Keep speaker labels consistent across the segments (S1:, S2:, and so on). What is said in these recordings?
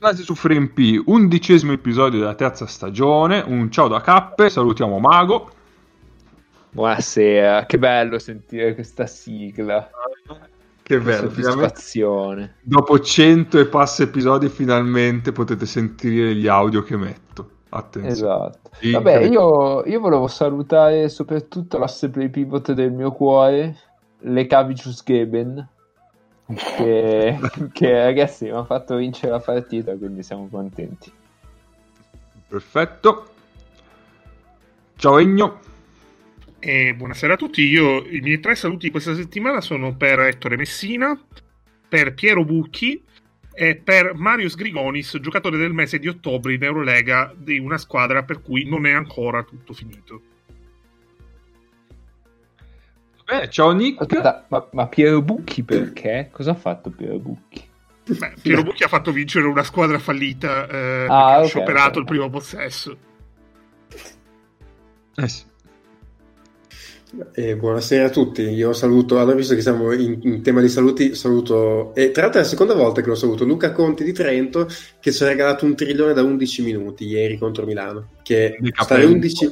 S1: Bentornati su FreeMP, undicesimo episodio della terza stagione. Un ciao da Cappe, salutiamo Mago.
S2: Buonasera, che bello sentire questa sigla.
S1: Che bello,
S2: soddisfazione.
S1: Dopo cento e passa episodi finalmente potete sentire gli audio che metto. Attenzione.
S2: Esatto. Vabbè, io, io, volevo salutare soprattutto l'asse play pivot del mio cuore, le Cavicius Geben che, che ragazzi mi ha fatto vincere la partita, quindi siamo contenti.
S1: Perfetto. Ciao Egno.
S3: E buonasera a tutti. Io i miei tre saluti questa settimana sono per Ettore Messina, per Piero Bucchi e per Marius Grigonis, giocatore del mese di ottobre in Eurolega di una squadra per cui non è ancora tutto finito.
S1: Beh, ciao Nick.
S2: Aspetta, ma, ma, Piero Bucchi perché? Cosa ha fatto Piero Bucchi?
S3: Beh, Piero Bucchi ha fatto vincere una squadra fallita eh, ah, okay, ha scioperato okay. il primo possesso.
S4: Eh sì. Eh, buonasera a tutti, io saluto, allora visto che siamo in, in, tema di saluti, saluto, e tra l'altro è la seconda volta che lo saluto, Luca Conti di Trento che ci ha regalato un trilione da 11 minuti ieri contro Milano, che stare 11,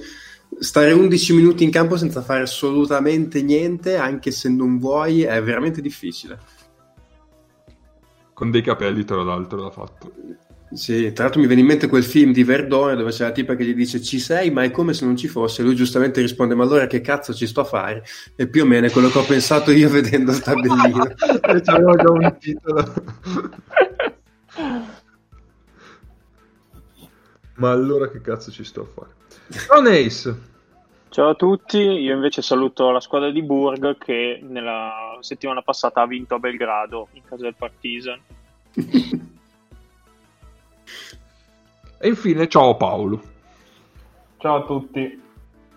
S4: stare 11 minuti in campo senza fare assolutamente niente, anche se non vuoi, è veramente difficile.
S1: Con dei capelli, tra l'altro, l'ha fatto.
S4: Sì, tra l'altro mi viene in mente quel film di Verdone dove c'è la tipa che gli dice ci sei, ma è come se non ci fosse. Lui giustamente risponde: Ma allora che cazzo ci sto a fare? E più o meno è quello che ho pensato io vedendo sta bellina. C'avevo già un titolo.
S1: ma allora che cazzo ci sto a fare? Ciao Ace.
S5: Ciao a tutti, io invece saluto la squadra di Burg che nella settimana passata ha vinto a Belgrado in casa del Partizan.
S1: e infine ciao Paolo.
S6: Ciao a tutti,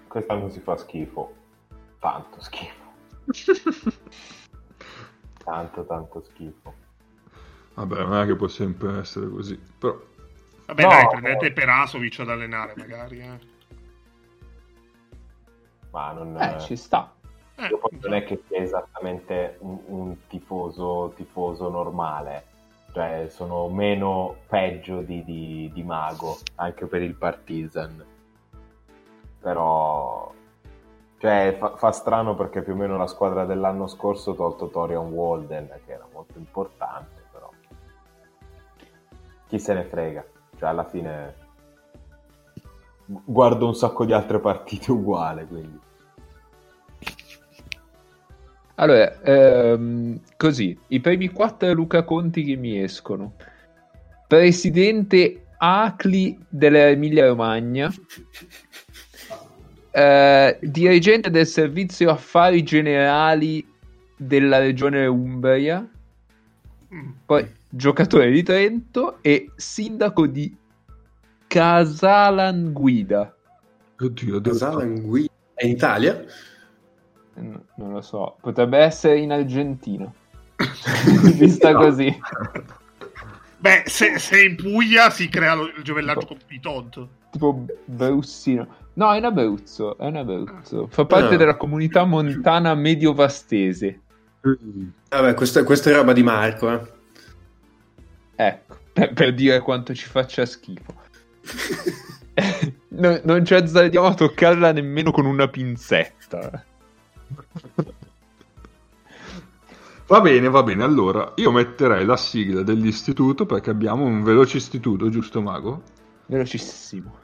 S6: quest'anno si fa schifo, tanto schifo. tanto tanto schifo.
S1: Vabbè, non è che può sempre essere così, però...
S3: Vabbè no, dai, prendete Perasovic ad allenare magari, eh
S6: ma non
S2: eh, ci sta.
S6: Eh, non è che sia esattamente un, un tifoso, tifoso normale, cioè sono meno peggio di, di, di Mago anche per il Partizan. Però cioè, fa, fa, strano perché più o meno la squadra dell'anno scorso ha tolto Torian Walden, che era molto importante, però chi se ne frega. Cioè, alla fine guardo un sacco di altre partite uguali, quindi.
S2: Allora, ehm, così, i primi quattro Luca Conti che mi escono. Presidente Acli dell'Emilia Romagna. Eh, dirigente del servizio affari generali della regione Umbria. Poi giocatore di Trento e sindaco di Casalanguida.
S4: Oddio, Casalanguida è in Italia?
S2: No, non lo so, potrebbe essere in Argentina. Vista così.
S3: Beh, se, se, in Puglia si crea lo, il giovellaggio con Pitonto.
S2: Tipo Brussino. No, è in Abruzzo, è in Abruzzo. Fa parte ah. della comunità montana medio-vastese.
S4: Vabbè, questa, questa è roba di Marco, eh.
S2: Ecco, per, per dire quanto ci faccia schifo. No, non ci azzardiamo a toccarla nemmeno con una pinzetta.
S1: Va bene, va bene. Allora, io metterei la sigla dell'istituto perché abbiamo un veloce istituto, giusto Mago?
S2: Velocissimo.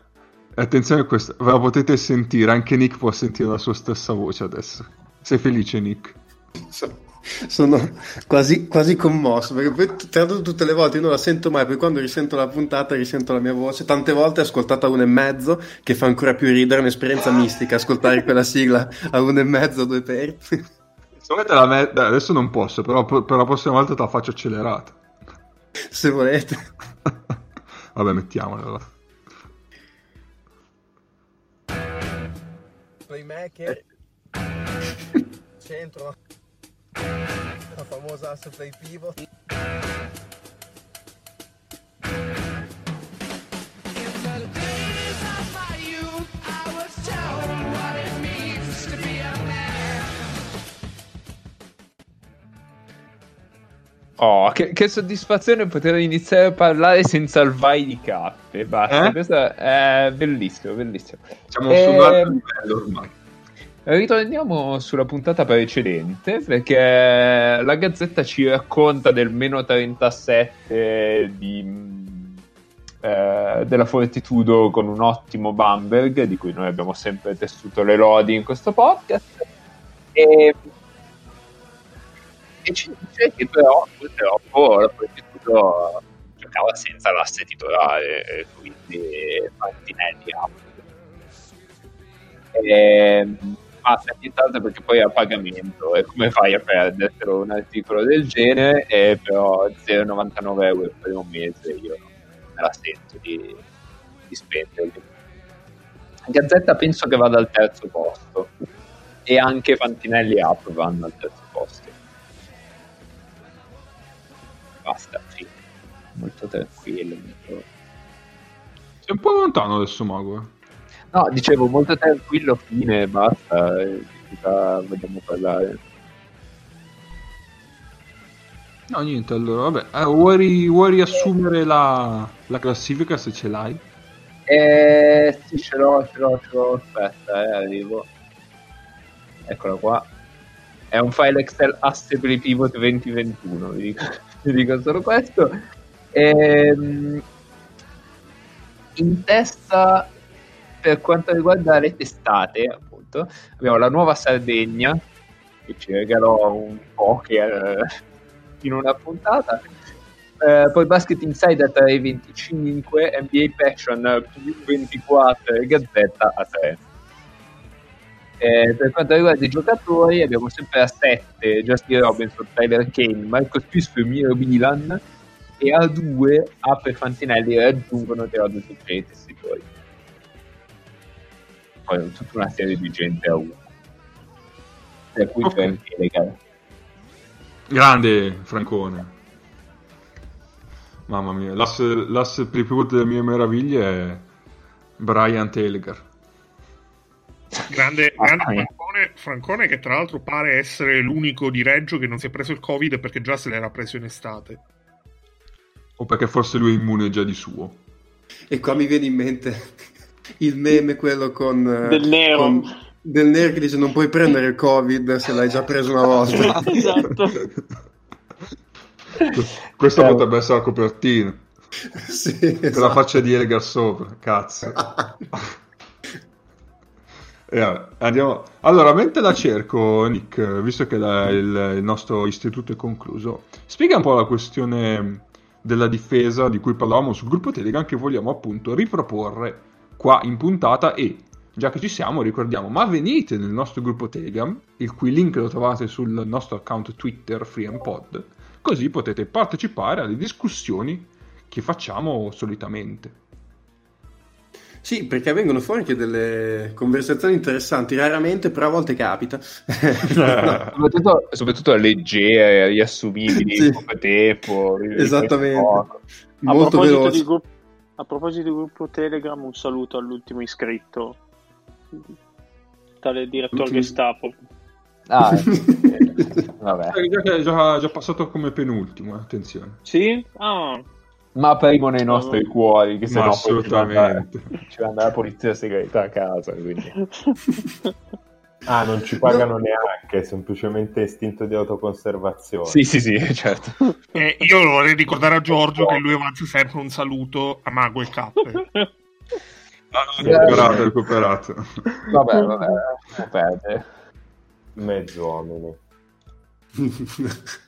S1: Attenzione a questo, ve la potete sentire, anche Nick può sentire la sua stessa voce adesso. Sei felice Nick?
S4: Sono quasi, quasi, commosso perché poi tra tutte le volte io non la sento mai poi quando risento la puntata risento la mia voce. Tante volte ho ascoltato a uno e mezzo che fa ancora più ridere un'esperienza mistica ascoltare quella sigla a uno e mezzo due per
S1: me- adesso non posso però per la prossima volta te la faccio accelerata.
S4: Se volete.
S1: Vabbè mettiamola allora.
S7: playmaker. Centro la famosa asse play pivot.
S2: Oh, che, che soddisfazione poter iniziare a parlare senza il vai di cappe. Basta,
S1: Eh?
S2: questo è bellissimo, bellissimo.
S1: Siamo
S2: Eh,
S1: su un altro livello ormai.
S2: Ritorniamo sulla puntata precedente perché la Gazzetta ci racconta del meno 37 di, eh, della Fortitudo con un ottimo Bamberg di cui noi abbiamo sempre tessuto le lodi in questo podcast. E, e ci dice che però purtroppo la Fortitudo giocava senza l'asse titolare quindi Fantinelli up Ehm, basta nient'altro perché poi è a pagamento. E come fai a perdertelo? Un articolo del genere e però 0,99 euro per un mese io non me la sento di, di spenderli. Gazzetta penso che vada al terzo posto. E anche Fantinelli Up vanno al terzo posto. Basta fine molto tranquillo molto...
S1: Sei un po' lontano adesso, Mago. Eh.
S2: No, dicevo molto tranquillo, fine, basta. eh, Di cosa vogliamo parlare?
S1: No, niente, allora, vabbè. Eh, vuoi, vuoi riassumere la, la classifica se ce l'hai?
S2: Eh, sì, ce l'ho, ce l'ho, ce l'ho. Aspetta, eh, arrivo. Eccola qua. È un file Excel Assembly Pivot 2021, vi dico, vi dico solo questo. Ehm, in testa, per quanto riguarda le testate, appunto, abbiamo la nuova Sardegna, che ci regalò un poker eh, in una puntata. Eh, poi Basket Insider 3,25, NBA Passion più 24 e Gazzetta a 3. Eh, per quanto riguarda i giocatori, abbiamo sempre a 7 Justin Robinson, Tyler Kane, Marco Spisso e Miro Milan. E a 2 App e Fantinelli raggiungono Teodo tutti i tessitori. Poi tutta una serie di gente a 1. Per cui
S1: Ok.
S2: c'è anche legale.
S1: Grande Francone. Mamma mia, l'asse, l'asse per i delle mie meraviglie è Brian Telegar.
S3: Grande,
S2: Ah,
S3: grande
S2: ah,
S3: Francone, Francone che tra l'altro pare essere l'unico di Reggio che non si è preso il Covid perché già se l'era preso in estate.
S1: O perché forse lui è immune già di suo.
S4: E qua mi viene in mente il meme, quello con... eh,
S5: Del nero.
S4: con- del nero che dice non puoi prendere il covid se l'hai già preso una volta.
S5: esatto.
S1: Questo
S2: Eh,
S1: potrebbe essere la copertina.
S4: sì,
S1: Con la
S4: esatto.
S1: faccia di Elgar sopra, cazzo. E vabbè, andiamo. Allora, mentre la cerco, Nick, visto che la- il, il nostro istituto è concluso, spiega un po' la questione della difesa di cui parlavamo sul gruppo Telegram che vogliamo appunto riproporre qua in puntata e già che ci siamo ricordiamo ma venite nel nostro gruppo Telegram il cui link lo trovate sul nostro account Twitter FreeMPod così potete partecipare alle discussioni che facciamo solitamente
S4: Sì, perché vengono fuori anche delle conversazioni interessanti, raramente, però a volte capita. No.
S2: soprattutto, soprattutto leggere, riassumibili
S4: Sì.
S2: poco tempo.
S4: Esattamente. Molto veloce.
S5: di gruppo, a proposito di gruppo Telegram, un saluto all'ultimo iscritto, tale direttore
S4: Ultimo-
S5: Gestapo.
S2: Ah, eh, vabbè.
S1: Eh, già, che è già, già passato come penultimo, eh, attenzione.
S5: Sì? Ah,
S2: Ma primo nei nostri cuori, che se no poi
S1: assolutamente.
S2: ci va andare la polizia segreta a casa. Quindi.
S6: Ah, non ci pagano neanche, è semplicemente istinto di autoconservazione.
S2: Sì, sì, sì, certo.
S3: E io vorrei ricordare a Giorgio che lui avanza sempre un saluto a Mago e Cappe.
S1: Recuperato, recuperato.
S2: Vabbè, vabbè, non perde.
S6: Mezzo uomini.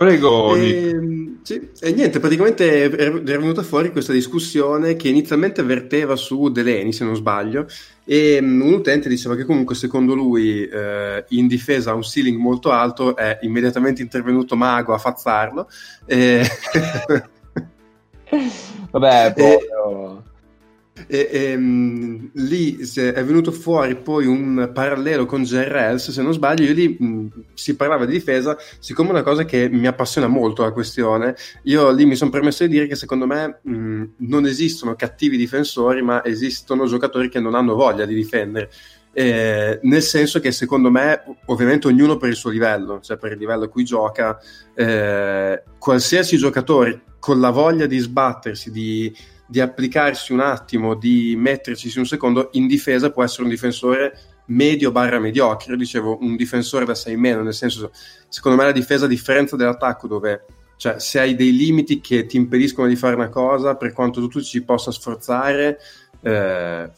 S1: Prego.
S4: E, sì, e niente, praticamente è è venuta fuori questa discussione che inizialmente verteva su Deleni, se non sbaglio, e mm, un utente diceva che comunque secondo lui eh, in difesa ha un ceiling molto alto, è immediatamente intervenuto Mago a fazzarlo. E...
S2: Vabbè,
S4: Eh,
S2: povero.
S4: E, ehm, lì è venuto fuori poi un parallelo con JRLs, se non sbaglio, io lì si parlava di difesa, siccome è una cosa che mi appassiona molto la questione, io lì mi sono permesso di dire che secondo me mh, non esistono cattivi difensori, ma esistono giocatori che non hanno voglia di difendere. eh, nel senso che secondo me, ovviamente ognuno per il suo livello, cioè per il livello a cui gioca, eh, qualsiasi giocatore con la voglia di sbattersi, di, di applicarsi un attimo, di metterci un secondo, in difesa può essere un difensore medio barra mediocre. Io dicevo un difensore da 6 meno, nel senso, secondo me la difesa a differenza dell'attacco dove cioè, se hai dei limiti che ti impediscono di fare una cosa, per quanto tu ci possa sforzare, eh,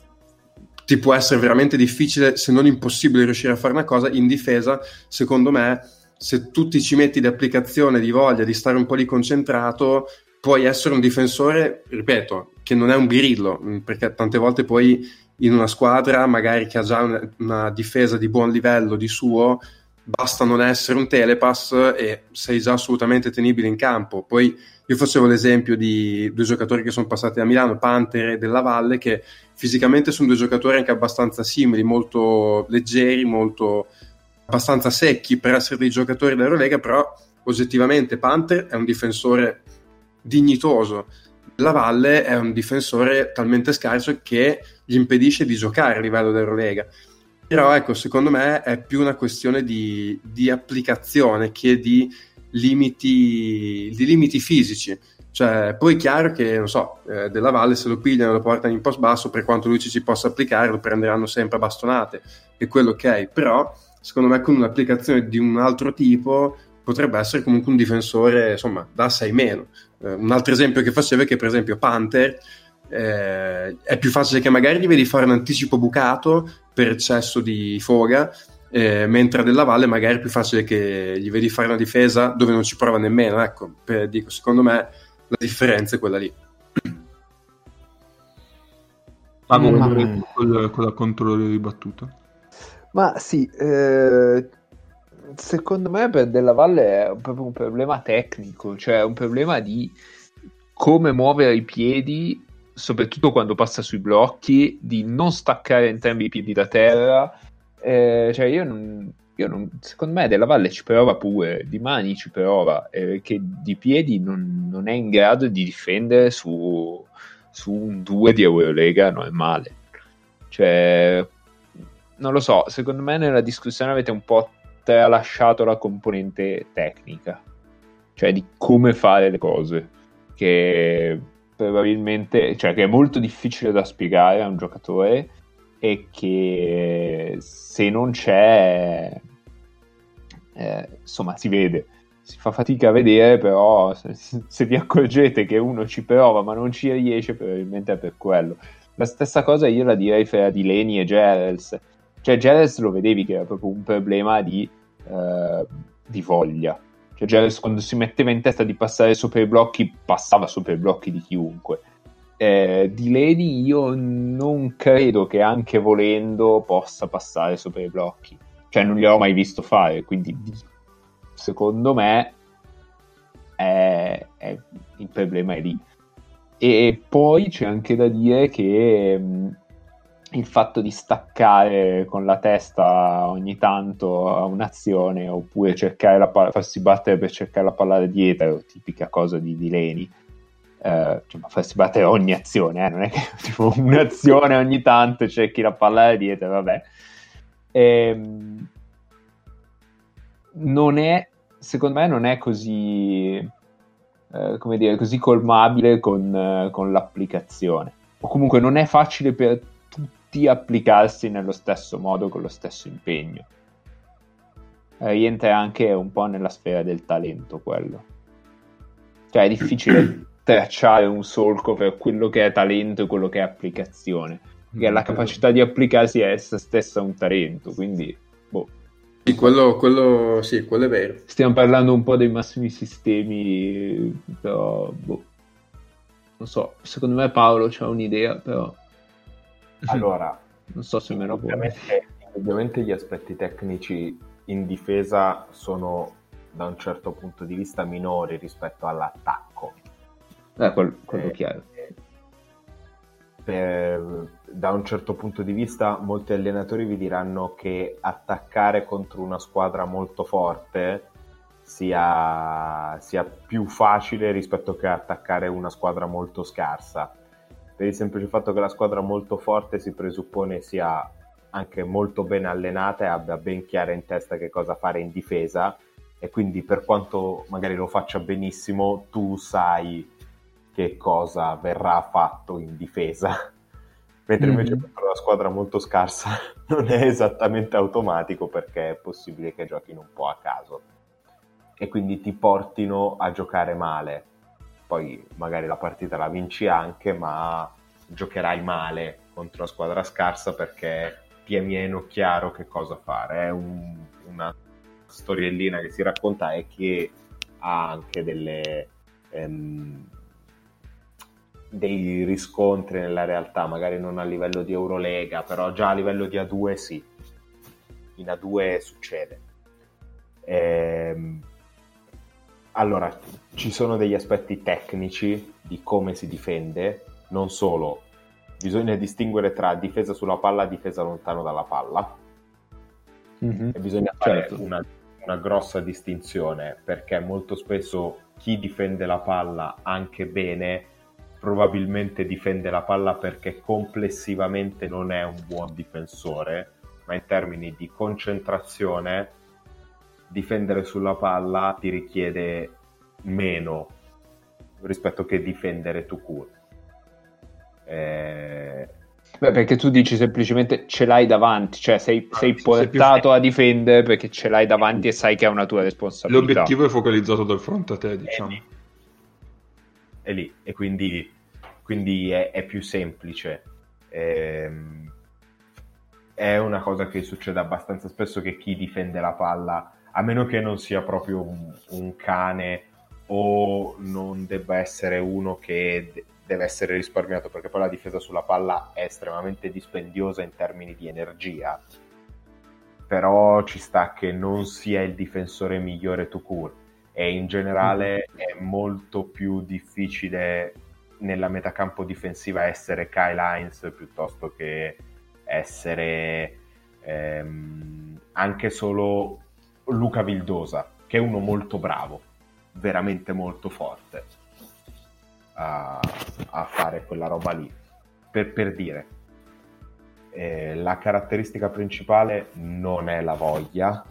S4: ti può essere veramente difficile, se non impossibile, riuscire a fare una cosa. In difesa, secondo me, se tu ti ci metti di applicazione, di voglia, di stare un po' lì concentrato, puoi essere un difensore, ripeto, che non è un birillo, perché tante volte poi in una squadra, magari che ha già una, difesa di buon livello di suo, basta non essere un telepass e sei già assolutamente tenibile in campo. Poi io facevo l'esempio di due giocatori che sono passati a Milano, Panther e Della Valle, che fisicamente sono due giocatori anche abbastanza simili, molto leggeri, molto abbastanza secchi per essere dei giocatori dell'Eurolega, però oggettivamente Panther è un difensore dignitoso. Della Valle è un difensore talmente scarso che gli impedisce di giocare a livello dell'Eurolega. Però ecco, secondo me è più una questione di, di applicazione che di limiti, di limiti fisici. Cioè, poi è chiaro che, non so, eh, della Valle se lo pigliano e lo portano in post basso, per quanto lui ci si possa applicare, lo prenderanno sempre a bastonate, e quello ok. Però, secondo me, con un'applicazione di un altro tipo, potrebbe essere comunque un difensore, insomma, da 6 meno. Eh, un altro esempio che facevo è che, per esempio, Panther eh, è più facile che magari gli vedi fare un anticipo bucato per eccesso di foga, eh, mentre della Valle magari è più facile che gli vedi fare una difesa dove non ci prova nemmeno. Ecco, per, dico, secondo me la differenza è quella lì.
S1: Ma mm. con, con la controllo di battuta?
S2: Ma sì, eh, secondo me per Della Valle è proprio un problema tecnico, cioè un problema di come muovere i piedi soprattutto quando passa sui blocchi, di non staccare entrambi i piedi da terra. Eh, cioè io non, io non, secondo me Della Valle ci prova pure, di mani ci prova, eh, che di piedi non, non, è in grado di difendere su, su un 2 di Eurolega normale. Cioè, non lo so, secondo me nella discussione avete un po' tralasciato la componente tecnica, cioè di come fare le cose, che probabilmente, cioè che è molto difficile da spiegare a un giocatore e che se non c'è, eh, insomma, si vede. Si fa fatica a vedere, però se, se, vi accorgete che uno ci prova ma non ci riesce, probabilmente è per quello. La stessa cosa io la direi fra Dileni e Gerels. Cioè, Gerels lo vedevi che era proprio un problema di, eh, di voglia cioè Giles quando si metteva in testa di passare sopra i blocchi, passava sopra i blocchi di chiunque. Eh, di Lady io non credo che anche volendo possa passare sopra i blocchi. Cioè non li ho mai visto fare, quindi secondo me è, è, il problema è lì. E poi c'è anche da dire che mh, il fatto di staccare con la testa ogni tanto a un'azione oppure cercare la palla, farsi battere per cercare la palla dietro, tipica cosa di, di Leni. Eh, cioè, farsi battere ogni azione, eh? non è che tipo un'azione ogni tanto cerchi la palla dietro, vabbè. Ehm, non è, secondo me, non è così, eh, come dire, così colmabile con, eh, con l'applicazione. O comunque non è facile per tutti applicarsi nello stesso modo, con lo stesso impegno. Eh, rientra anche un po' nella sfera del talento quello. Cioè è difficile tracciare un solco per quello che è talento e quello che è applicazione. Perché la capacità di applicarsi è essa stessa un talento, quindi boh.
S4: Sì, quello, quello, sì, quello è vero.
S2: Stiamo parlando un po' dei massimi sistemi, però boh. Non so, secondo me Paolo ha un'idea, però
S6: allora,
S2: non so se me lo
S6: ovviamente, ovviamente gli aspetti tecnici in difesa sono da un certo punto di vista minori rispetto all'attacco.
S2: Eh, quello, quello eh, chiaro.
S6: Per, da un certo punto di vista molti allenatori vi diranno che attaccare contro una squadra molto forte sia, sia più facile rispetto che attaccare una squadra molto scarsa per il semplice fatto che la squadra molto forte si presuppone sia anche molto ben allenata e abbia ben chiara in testa che cosa fare in difesa e quindi per quanto magari lo faccia benissimo, tu sai che cosa verrà fatto in difesa. Mentre invece
S2: Mhm.
S6: per una squadra molto scarsa non è esattamente automatico perché è possibile che giochino un po' a caso e quindi ti portino a giocare male. Poi magari la partita la vinci anche, ma giocherai male contro la squadra scarsa perché ti è meno chiaro che cosa fare. È un- una storiellina che si racconta e che ha anche delle, ehm, dei riscontri nella realtà, magari non a livello di Eurolega, però già a livello di A2 sì. In A2 succede. Ehm, allora, ci sono degli aspetti tecnici di come si difende, non solo. Bisogna distinguere tra difesa sulla palla e difesa lontano dalla palla
S2: Mhm.
S6: e bisogna fare
S2: Certo.
S6: una, una grossa distinzione perché molto spesso chi difende la palla anche bene probabilmente difende la palla perché complessivamente non è un buon difensore, ma in termini di concentrazione difendere sulla palla ti richiede meno rispetto che difendere tu court. Eh,
S2: Beh, perché tu dici semplicemente ce l'hai davanti, cioè sei, sei
S1: sì, sei
S2: portato a difendere perché ce l'hai davanti e sai che è una tua responsabilità.
S1: L'obiettivo è focalizzato dal fronte a te, diciamo.
S6: lì. è lì e quindi, quindi è, è più semplice. Ehm, è una cosa che succede abbastanza spesso che chi difende la palla, a meno che non sia proprio un, un cane o non debba essere uno che de- deve essere risparmiato, perché poi la difesa sulla palla è estremamente dispendiosa in termini di energia. Però ci sta che non sia il difensore migliore to court e in generale è molto più difficile nella metacampo difensiva essere Kyle Hines piuttosto che essere ehm, anche solo Luca Vildosa, che è uno molto bravo, veramente molto forte a, a fare quella roba lì. Per, per dire, eh, la caratteristica principale non è la voglia,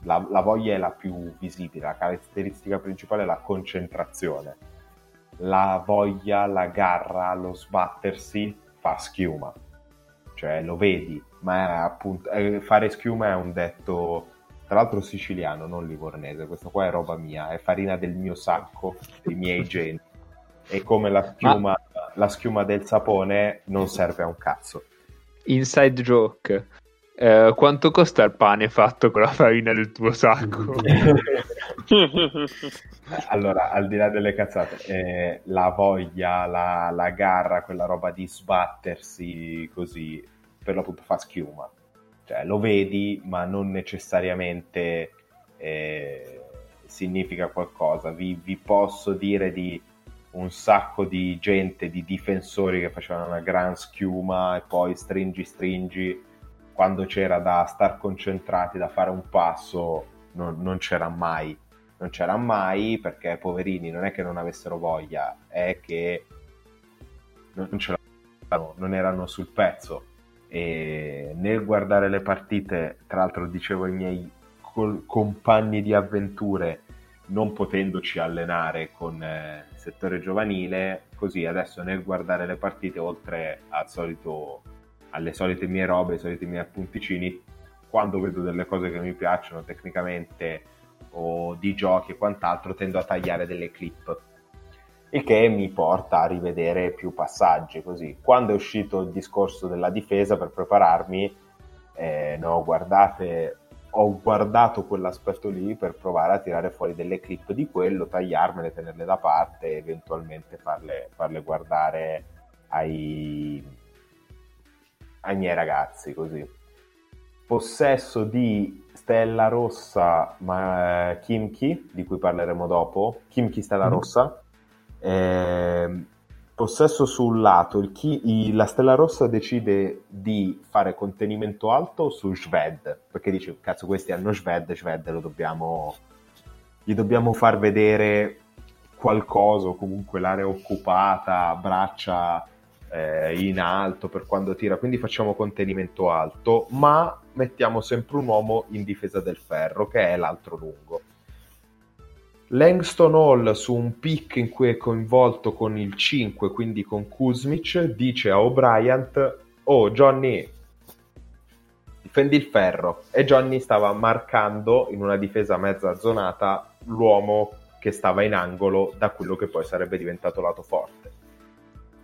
S6: la, la voglia è la più visibile, la caratteristica principale è la concentrazione. La voglia, la garra, lo sbattersi fa schiuma, cioè lo vedi, ma appunto eh, fare schiuma è un detto tra l'altro siciliano, non livornese. Questa qua è roba mia, è farina del mio sacco, dei miei geni. E come la schiuma, la schiuma del sapone non serve a un cazzo.
S2: Inside joke. Eh, quanto costa il pane fatto con la farina del tuo sacco?
S6: Allora, al di là delle cazzate, eh, la voglia, la, la garra, quella roba di sbattersi così, per l'appunto fa schiuma. Cioè, lo vedi, ma non necessariamente eh, significa qualcosa. Vi, vi posso dire di un sacco di gente, di difensori che facevano una gran schiuma e poi stringi, stringi. Quando c'era da star concentrati, da fare un passo, non, non c'era mai non c'era mai perché poverini non è che non avessero voglia, è che non ce non erano sul pezzo. E nel guardare le partite, tra l'altro dicevo ai miei col- compagni di avventure, non potendoci allenare con eh, il settore giovanile, così adesso nel guardare le partite, oltre al solito, alle solite mie robe, ai soliti miei appunticini, quando vedo delle cose che mi piacciono tecnicamente o di giochi e quant'altro, tendo a tagliare delle clip. Il che mi porta a rivedere più passaggi così. Quando è uscito il discorso della difesa per prepararmi, eh, no, guardate, ho guardato quell'aspetto lì per provare a tirare fuori delle clip di quello, tagliarmele, tenerle da parte e eventualmente farle, farle guardare ai, ai miei ragazzi così. Possesso di Stella Rossa ma, eh, Kimchi, di cui parleremo dopo, Kimchi Stella
S2: Mhm.
S6: Rossa. Ehm, possesso sul lato, il chi- i- la Stella Rossa decide di fare contenimento alto su Shved, perché dice, cazzo questi hanno Shved, Shved lo dobbiamo, gli dobbiamo far vedere qualcosa, o comunque l'area occupata, braccia eh, in alto per quando tira, quindi facciamo contenimento alto, ma mettiamo sempre un uomo in difesa del ferro, che è l'altro lungo. Langston Hall su un pick in cui è coinvolto con il 5, quindi con Kuzmic, dice a O'Brien, oh Johnny, difendi il ferro. E Johnny stava marcando in una difesa mezza zonata l'uomo che stava in angolo da quello che poi sarebbe diventato lato forte.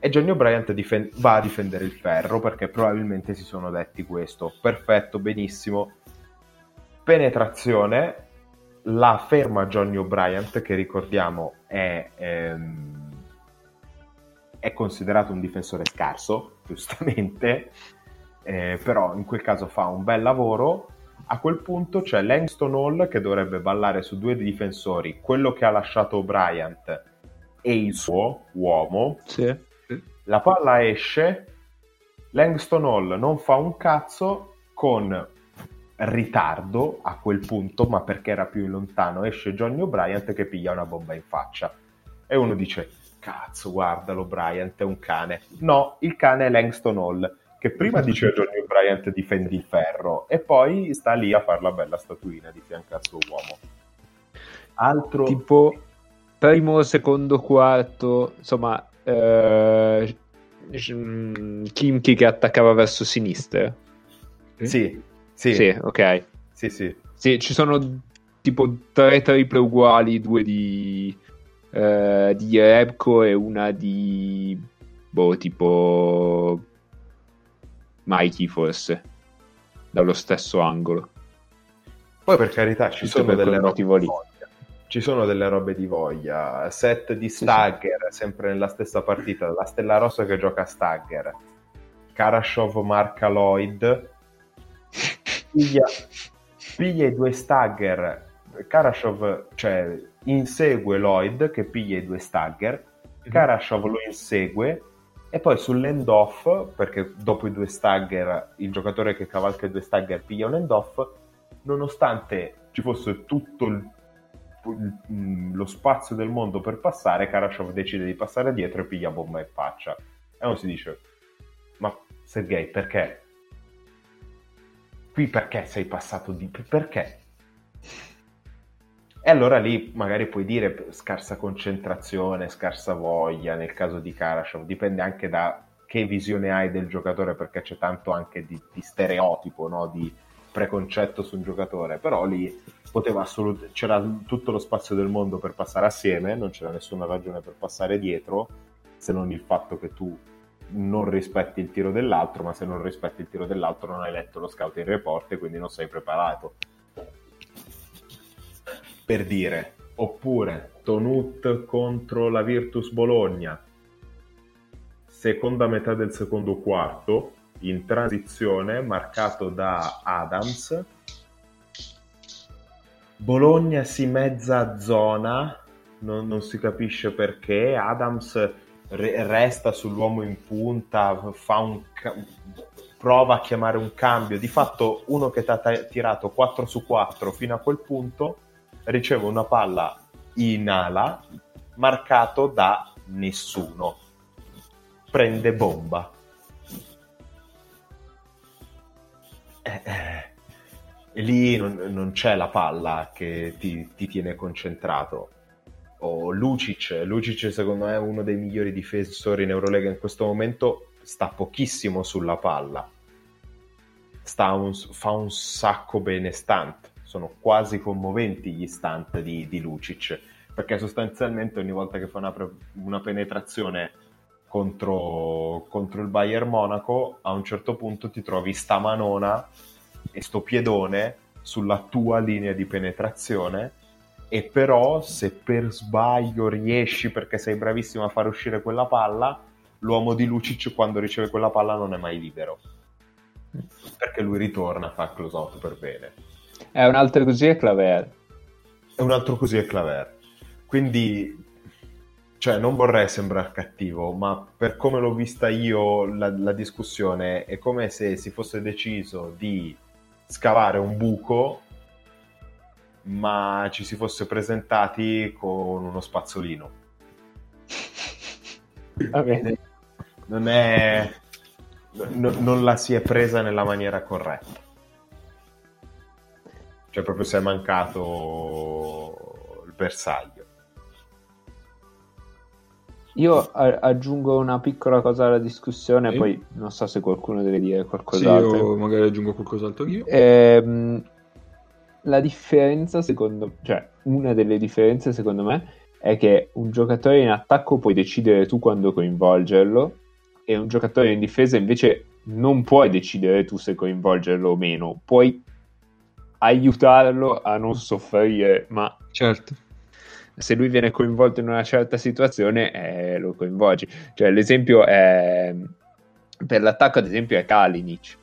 S6: E Johnny O'Brien difen- va a difendere il ferro perché probabilmente si sono detti questo. Perfetto, benissimo. Penetrazione, la ferma Johnny O'Brien, che ricordiamo è, ehm, è considerato un difensore scarso, giustamente, eh, però in quel caso fa un bel lavoro. A quel punto c'è Langston Hall che dovrebbe ballare su due difensori, quello che ha lasciato O'Brien e il suo uomo.
S2: Sì.
S6: La palla esce, Langston Hall non fa un cazzo con ritardo a quel punto, ma perché era più lontano, esce Johnny O'Brien che piglia una bomba in faccia. E uno dice, cazzo, guardalo, Bryant è un cane. No, il cane è Langston Hall, che prima dice a Johnny O'Brien difendi il ferro, e poi sta lì a fare la bella statuina di fianco al suo uomo. Altro...
S2: Tipo primo, secondo, quarto, insomma, eh, Kimchi che attaccava verso sinistra.
S6: Sì, sì,
S2: Sì, ok.
S6: sì, sì.
S2: Sì, ci sono tipo tre triple uguali, due di, eh, di Rebco e una di... boh, tipo... Mikey forse, dallo stesso angolo.
S6: Poi per carità ci sono
S2: per
S6: delle robe
S2: lì.
S6: voglia. Ci sono delle robe di voglia. Set di Stagger, sempre nella stessa partita. La Stella Rossa che gioca a Stagger. Karashov marca Lloyd. Piglia, piglia i due Stagger. Karashov, cioè, insegue Lloyd che piglia i due Stagger. Karashov lo insegue. E poi sull'end off, perché dopo i due stagger, il giocatore che cavalca i due stagger piglia un end off, nonostante ci fosse tutto il- il- lo spazio del mondo per passare, Karashov decide di passare dietro e piglia bomba in faccia. E uno si dice, ma Sergei, perché? Qui perché sei passato di... perché? E allora lì magari puoi dire scarsa concentrazione, scarsa voglia nel caso di Karashov, dipende anche da che visione hai del giocatore perché c'è tanto anche di, di stereotipo, no? di preconcetto su un giocatore, però lì poteva assolut- c'era tutto lo spazio del mondo per passare assieme, non c'era nessuna ragione per passare dietro, se non il fatto che tu non rispetti il tiro dell'altro, ma se non rispetti il tiro dell'altro non hai letto lo scouting report e quindi non sei preparato. Per dire, oppure Tonut contro la Virtus Bologna, seconda metà del secondo quarto, in transizione, marcato da Adams. Bologna si mezza zona, non, non si capisce perché. Adams re- resta sull'uomo in punta, ca- prova a chiamare un cambio. Di fatto, uno che ti ha ta- tirato 4 su 4 fino a quel punto riceve una palla in ala marcato da nessuno. Prende bomba. Eh, eh, e lì non, non c'è la palla che ti, ti tiene concentrato. O Lucic, Lucic secondo me è uno dei migliori difensori in Eurolega in questo momento, sta pochissimo sulla palla. Un- fa un sacco bene stunt, sono quasi commoventi gli stunt di, di Lucic, perché sostanzialmente ogni volta che fa una, una penetrazione contro, contro il Bayern Monaco, a un certo punto ti trovi sta manona e sto piedone sulla tua linea di penetrazione e però se per sbaglio riesci perché sei bravissimo a far uscire quella palla, l'uomo di Lucic quando riceve quella palla non è mai libero. Perché lui ritorna a fare close out per bene.
S2: È un altro così è Claver.
S6: E un altro così è Claver. Quindi, cioè, non vorrei sembrare cattivo, ma per come l'ho vista io la, la discussione è come se si fosse deciso di scavare un buco, ma ci si fosse presentati con uno spazzolino.
S2: Va bene.
S6: non è... no- non la si è presa nella maniera corretta. Cioè proprio si è mancato il bersaglio.
S2: Io a- aggiungo una piccola cosa alla discussione,
S1: Sì.
S2: poi non so se qualcuno deve dire
S1: Sì,
S2: qualcos'altro.
S1: io magari aggiungo qualcos'altro io.
S2: Ehm, la differenza, secondo cioè una delle differenze, secondo me, è che un giocatore in attacco puoi decidere tu quando coinvolgerlo, e un giocatore in difesa invece non puoi decidere tu se coinvolgerlo o meno, puoi aiutarlo a non soffrire, ma
S1: Certo.
S2: se lui viene coinvolto in una certa situazione eh, lo coinvolgi. Cioè, l'esempio è per l'attacco, ad esempio, è Kalinic.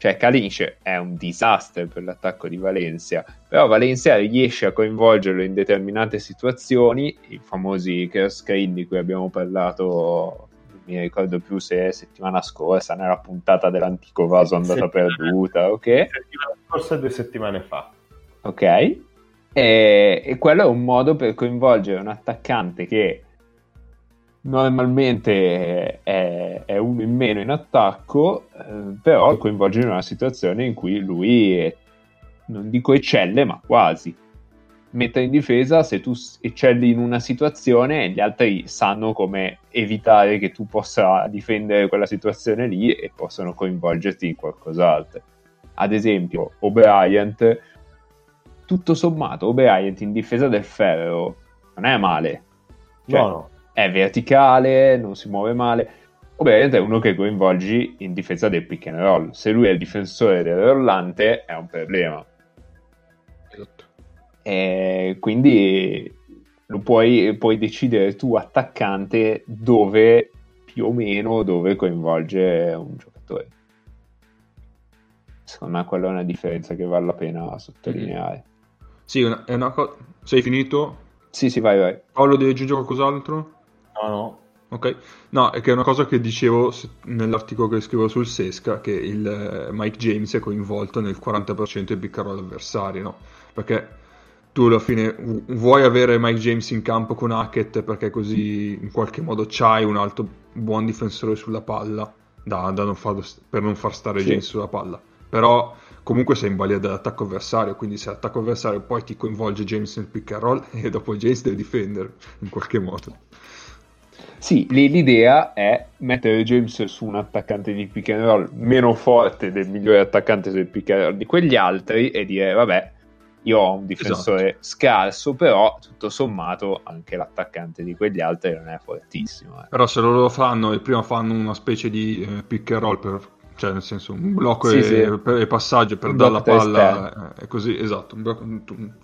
S2: Cioè, Kalinic è un disastro per l'attacco di Valencia, però Valencia riesce a coinvolgerlo in determinate situazioni, i famosi curse screen di cui abbiamo parlato, non mi ricordo più se settimana scorsa, nella puntata dell'antico vaso andata perduta, ok?
S6: Settimana scorsa due settimane fa.
S2: Ok? E, e quello è un modo per coinvolgere un attaccante che normalmente è, è uno in meno in attacco, eh, però coinvolgere in una situazione in cui lui è- non dico eccelle, ma quasi. Mentre in difesa, se tu eccelli in una situazione, gli altri sanno come evitare che tu possa difendere quella situazione lì e possono coinvolgerti in qualcos'altro. Ad esempio, O'Brien, tutto sommato, O'Brien in difesa del ferro non è male. Cioè,
S6: no, no.
S2: È verticale, non si muove male. Ovviamente è uno che coinvolgi in difesa del pick and roll. Se lui è il difensore del rollante è un problema.
S1: Esatto.
S2: E quindi lo puoi, puoi decidere tu, attaccante, dove più o meno dove coinvolge un giocatore. Secondo me quella è una differenza che vale la pena sottolineare.
S1: Sì, è una cosa... Sei finito?
S2: Sì, sì, vai, vai.
S1: Paolo devi aggiungere qualcos'altro?
S6: No, no.
S1: Ok, no, è che è una cosa che dicevo nell'articolo che scrivo sul Sesca, che il eh, Mike James è coinvolto nel 40% dei pick and roll avversari, no? Perché tu alla fine vu- vuoi avere Mike James in campo con Hackett perché così in qualche modo c'hai un altro buon difensore sulla palla da, da non farlo per non far stare
S2: Sì.
S1: James sulla palla. Però comunque sei in balia dell'attacco avversario, quindi se l'attacco avversario poi ti coinvolge James nel pick and roll e dopo James deve difendere in qualche modo.
S2: Sì, l'idea è mettere James su un attaccante di pick and roll meno forte del migliore attaccante del pick and roll di quegli altri e dire vabbè, io ho un difensore scarso, però tutto sommato anche l'attaccante di quegli altri non è fortissimo. eh.
S1: Però se loro lo fanno e prima fanno una specie di eh, pick and roll per, cioè nel senso un blocco
S2: Sì,
S1: e,
S2: sì.
S1: per- e passaggio per dare la palla eh, è così esatto blocco-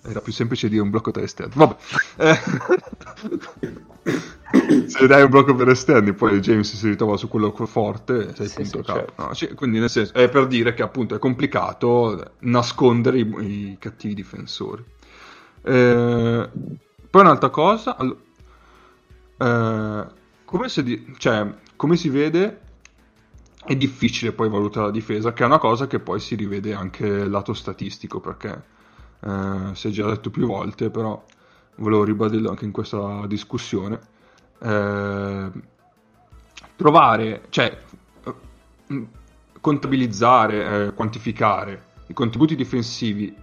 S1: era più semplice dire un blocco tra esterni vabbè Eh, se dai un blocco per esterni poi James si ritrova su quello forte sei
S2: Sì,
S1: punto
S2: sì, certo.
S1: No, sì, quindi nel senso è per dire che appunto è complicato nascondere i, i cattivi difensori Eh, poi un'altra cosa allo- eh, come, si di- cioè, come si vede è difficile poi valutare la difesa, che è una cosa che poi si rivede anche lato statistico, perché eh, si è già detto più volte, però volevo ribadirlo anche in questa discussione. Eh, trovare, cioè, eh, contabilizzare, eh, quantificare i contributi difensivi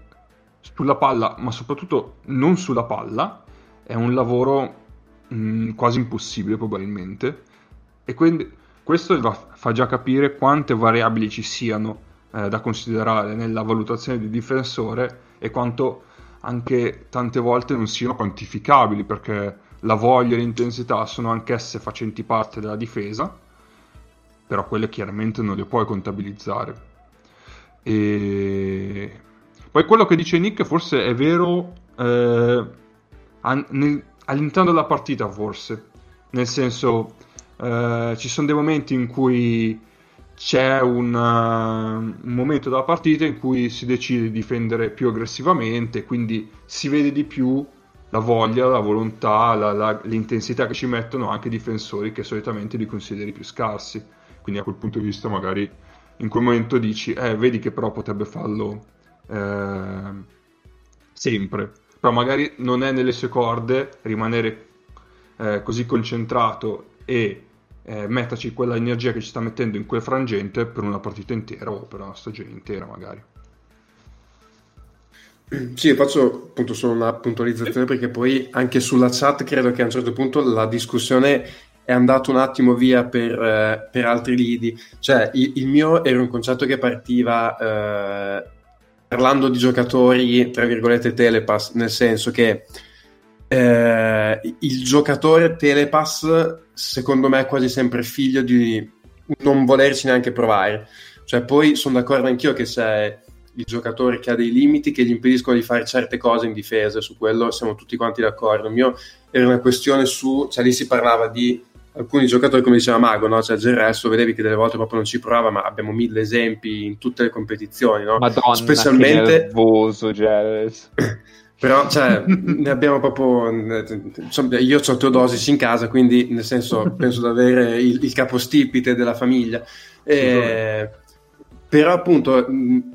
S1: sulla palla, ma soprattutto non sulla palla, è un lavoro mh, quasi impossibile probabilmente. E quindi questo va- fa già capire quante variabili ci siano eh, da considerare nella valutazione del difensore e quanto anche tante volte non siano quantificabili perché la voglia e l'intensità sono anch'esse facenti parte della difesa, però quelle chiaramente non le puoi contabilizzare. E poi quello che dice Nick forse è vero eh, an- nel- all'interno della partita forse, nel senso eh, ci sono dei momenti in cui c'è un, uh, un momento della partita in cui si decide di difendere più aggressivamente, quindi si vede di più la voglia, la volontà, la- la- l'intensità che ci mettono anche i difensori che solitamente li consideri più scarsi. Quindi a quel punto di vista magari in quel momento dici, eh, vedi che però potrebbe farlo eh, sempre. Però magari non è nelle sue corde rimanere eh, così concentrato e eh, mettaci quella energia che ci sta mettendo in quel frangente per una partita intera o per una stagione intera magari.
S4: Sì, faccio appunto solo una puntualizzazione perché poi anche sulla chat credo che a un certo punto la discussione è andata un attimo via per, eh, per altri lidi. Cioè, il, il, mio era un concetto che partiva eh, parlando di giocatori, tra virgolette, telepass, nel senso che eh, il giocatore telepass, secondo me, è quasi sempre figlio di non volerci neanche provare. Cioè, poi sono d'accordo anch'io che c'è il giocatore che ha dei limiti che gli impediscono di fare certe cose in difesa, su quello siamo tutti quanti d'accordo. Il mio era una questione su, cioè lì si parlava di alcuni giocatori, come diceva Mago, no? cioè Gerresso, vedevi che delle volte proprio non ci prova, ma abbiamo mille esempi in tutte le competizioni, no?
S2: Madonna,
S4: specialmente
S2: nervoso Gerresso.
S4: Però cioè, ne abbiamo proprio. Io ho Teodosis in casa, quindi nel senso penso di avere il, il capostipite della famiglia. E, però appunto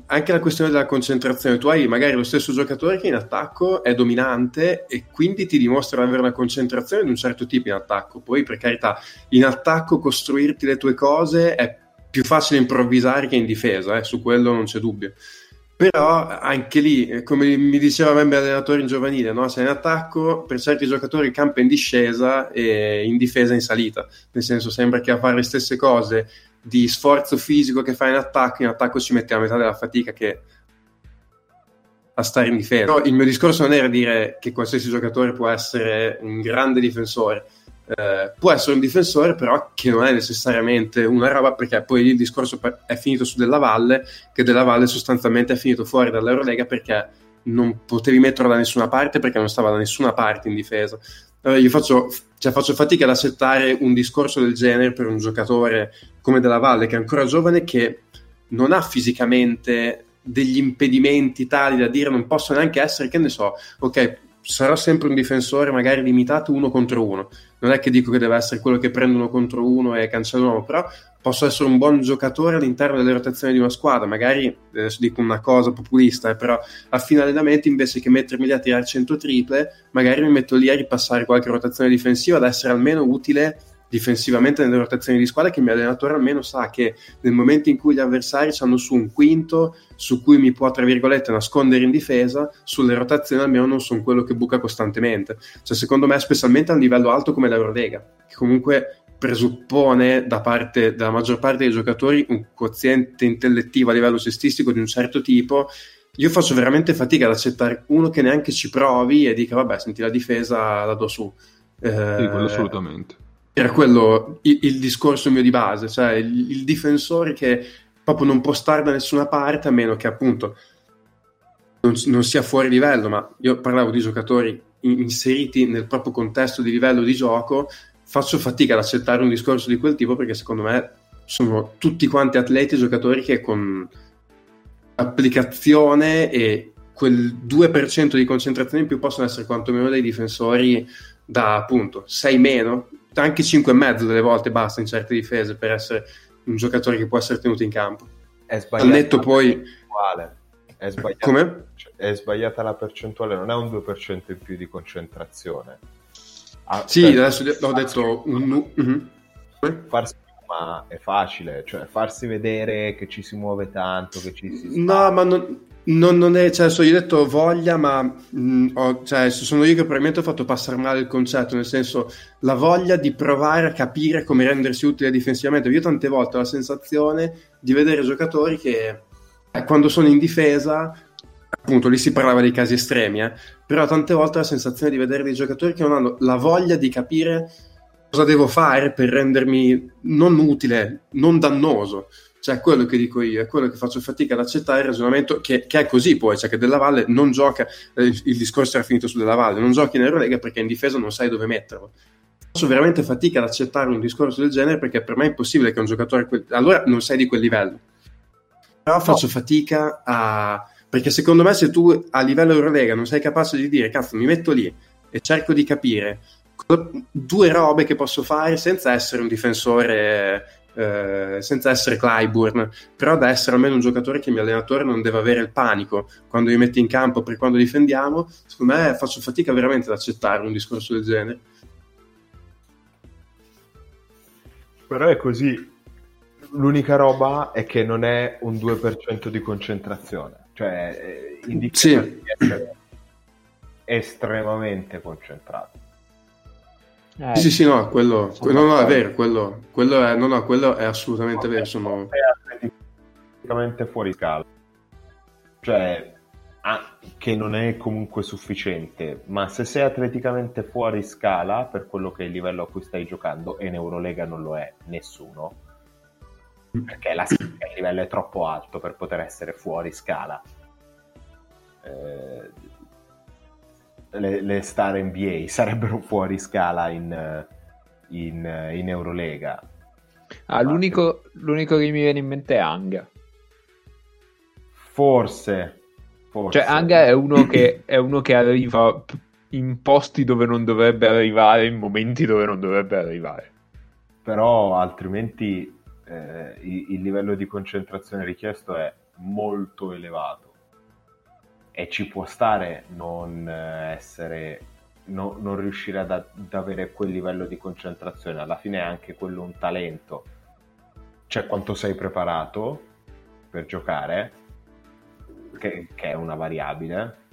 S4: anche la questione della concentrazione, tu hai magari lo stesso giocatore che in attacco è dominante e quindi ti dimostra di avere una concentrazione di un certo tipo in attacco, poi per carità in attacco costruirti le tue cose è più facile improvvisare che in difesa, eh, su quello non c'è dubbio. Però anche lì, come mi diceva me allenatore in giovanile, no? se in attacco per certi giocatori il campo è in discesa e in difesa in salita, nel senso sembra che a fare le stesse cose di sforzo fisico che fai in attacco, in attacco ci mette la metà della fatica che a stare in difesa. No, il mio discorso non era dire che qualsiasi giocatore può essere un grande difensore, eh, può essere un difensore, però che non è necessariamente una roba, perché poi il discorso è finito su Della Valle, che Della Valle sostanzialmente è finito fuori dall'Eurolega perché non potevi metterlo da nessuna parte perché non stava da nessuna parte in difesa. Allora io faccio, cioè faccio, fatica ad accettare un discorso del genere per un giocatore come Della Valle, che è ancora giovane, che non ha fisicamente degli impedimenti tali da dire non posso neanche essere, che ne so, ok, sarà sempre un difensore magari limitato uno contro uno. Non è che dico che deve essere quello che prende uno contro uno e cancella uno, però posso essere un buon giocatore all'interno delle rotazioni di una squadra. Magari adesso dico una cosa populista, eh, però a fine allenamento invece che mettermi lì a tirare 100 triple, magari mi metto lì a ripassare qualche rotazione difensiva ad essere almeno utile difensivamente nelle rotazioni di squadra che il mio allenatore almeno sa che nel momento in cui gli avversari hanno su un quinto su cui mi può tra virgolette nascondere in difesa sulle rotazioni almeno non sono quello che buca costantemente. Cioè secondo me specialmente a un livello alto come l'Eurolega che comunque presuppone da parte della maggior parte dei giocatori un quoziente intellettivo a livello cestistico di un certo tipo io faccio veramente fatica ad accettare uno che neanche ci provi e dica vabbè senti la difesa la do su.
S1: Eh, sì, assolutamente
S4: era quello il, il, discorso mio di base, cioè il, il, difensore che proprio non può stare da nessuna parte a meno che appunto non, non sia fuori livello, ma io parlavo di giocatori inseriti nel proprio contesto di livello di gioco, faccio fatica ad accettare un discorso di quel tipo perché secondo me sono tutti quanti atleti e giocatori che con applicazione e quel 2% di concentrazione in più possono essere quantomeno dei difensori da appunto 6 meno anche 5,5 delle volte basta in certe difese per essere un giocatore che può essere tenuto in campo.
S6: È sbagliato.
S4: netto poi...
S6: È sbagliata,
S4: Come?
S6: È sbagliata la percentuale, non è un 2% in più di concentrazione.
S4: Ah, sì, adesso ho detto... Un...
S6: Uh-huh. Farsi ma è facile, cioè farsi vedere che ci si muove tanto, che ci si...
S4: No, ma non, non, non è, cioè, so, io ho detto voglia, ma mh, mm, ho, cioè, sono io che probabilmente ho fatto passare male il concetto, nel senso la voglia di provare a capire come rendersi utile difensivamente. Io tante volte ho la sensazione di vedere giocatori che eh, quando sono in difesa, appunto lì si parlava dei casi estremi, eh, però tante volte ho la sensazione di vedere dei giocatori che non hanno la voglia di capire cosa devo fare per rendermi non utile, non dannoso. Cioè, quello che dico io, è quello che faccio fatica ad accettare il ragionamento che, che è così poi, cioè che Della Valle non gioca, eh, il discorso era finito su Della Valle, non giochi in Eurolega perché in difesa non sai dove metterlo. Faccio veramente fatica ad accettare un discorso del genere perché per me è impossibile che un giocatore... Que- allora non sei di quel livello. Però faccio no. fatica a... Perché secondo me se tu a livello Eurolega non sei capace di dire, cazzo, mi metto lì e cerco di capire due robe che posso fare senza essere un difensore eh, senza essere Clyburn, però da essere almeno un giocatore che il mio allenatore non deve avere il panico quando mi mette in campo per quando difendiamo, secondo me faccio fatica veramente ad accettare un discorso del genere.
S6: Però è così. L'unica roba è che non è un 2% di concentrazione. Cioè, eh, in difesa
S4: Sì.
S6: devi essere estremamente concentrato.
S2: Eh,
S4: Sì, sì, sì, no, quello, quello no, è vero, quello, quello è, no, no, quello è assolutamente vero. Sono...
S6: È atleticamente fuori scala. Cioè, ah, che non è comunque sufficiente, ma se sei atleticamente fuori scala per quello che è il livello a cui stai giocando, e in Eurolega non lo è nessuno, perché la, il livello è troppo alto per poter essere fuori scala. Eh, le, le star NBA sarebbero fuori scala in, in, in Eurolega.
S2: ah, l'unico, l'unico che mi viene in mente è Anga.
S6: Forse, forse.
S2: Cioè, Anga è uno che, è uno che arriva in posti dove non dovrebbe arrivare, in momenti dove non dovrebbe arrivare.
S6: però altrimenti eh, il, il livello di concentrazione richiesto è molto elevato e ci può stare non eh, essere no- non riuscire ad, ad avere quel livello di concentrazione. Alla fine è anche quello un talento. Cioè quanto sei preparato per giocare che, che è una variabile.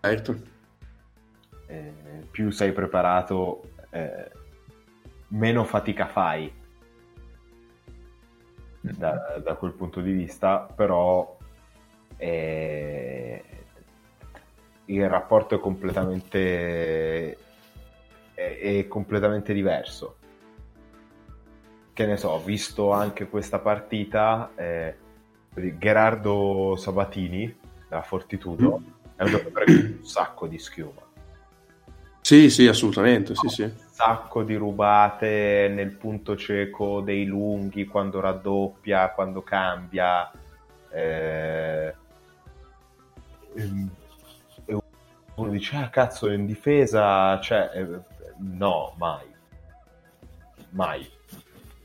S4: Certo.
S6: eh, più sei preparato, eh, meno fatica fai. Da, da quel punto di vista, però eh, il rapporto è completamente, è, è completamente diverso. Che ne so, visto anche questa partita, eh, Gerardo Sabatini, da Fortitudo, è un giocatore con un sacco di schiuma
S4: Sì, sì, assolutamente, sì, sì.
S6: un sacco di rubate nel punto cieco dei lunghi quando raddoppia, quando cambia. eh, ehm, uno dice, ah cazzo, in difesa, cioè, eh, no, mai. Mai.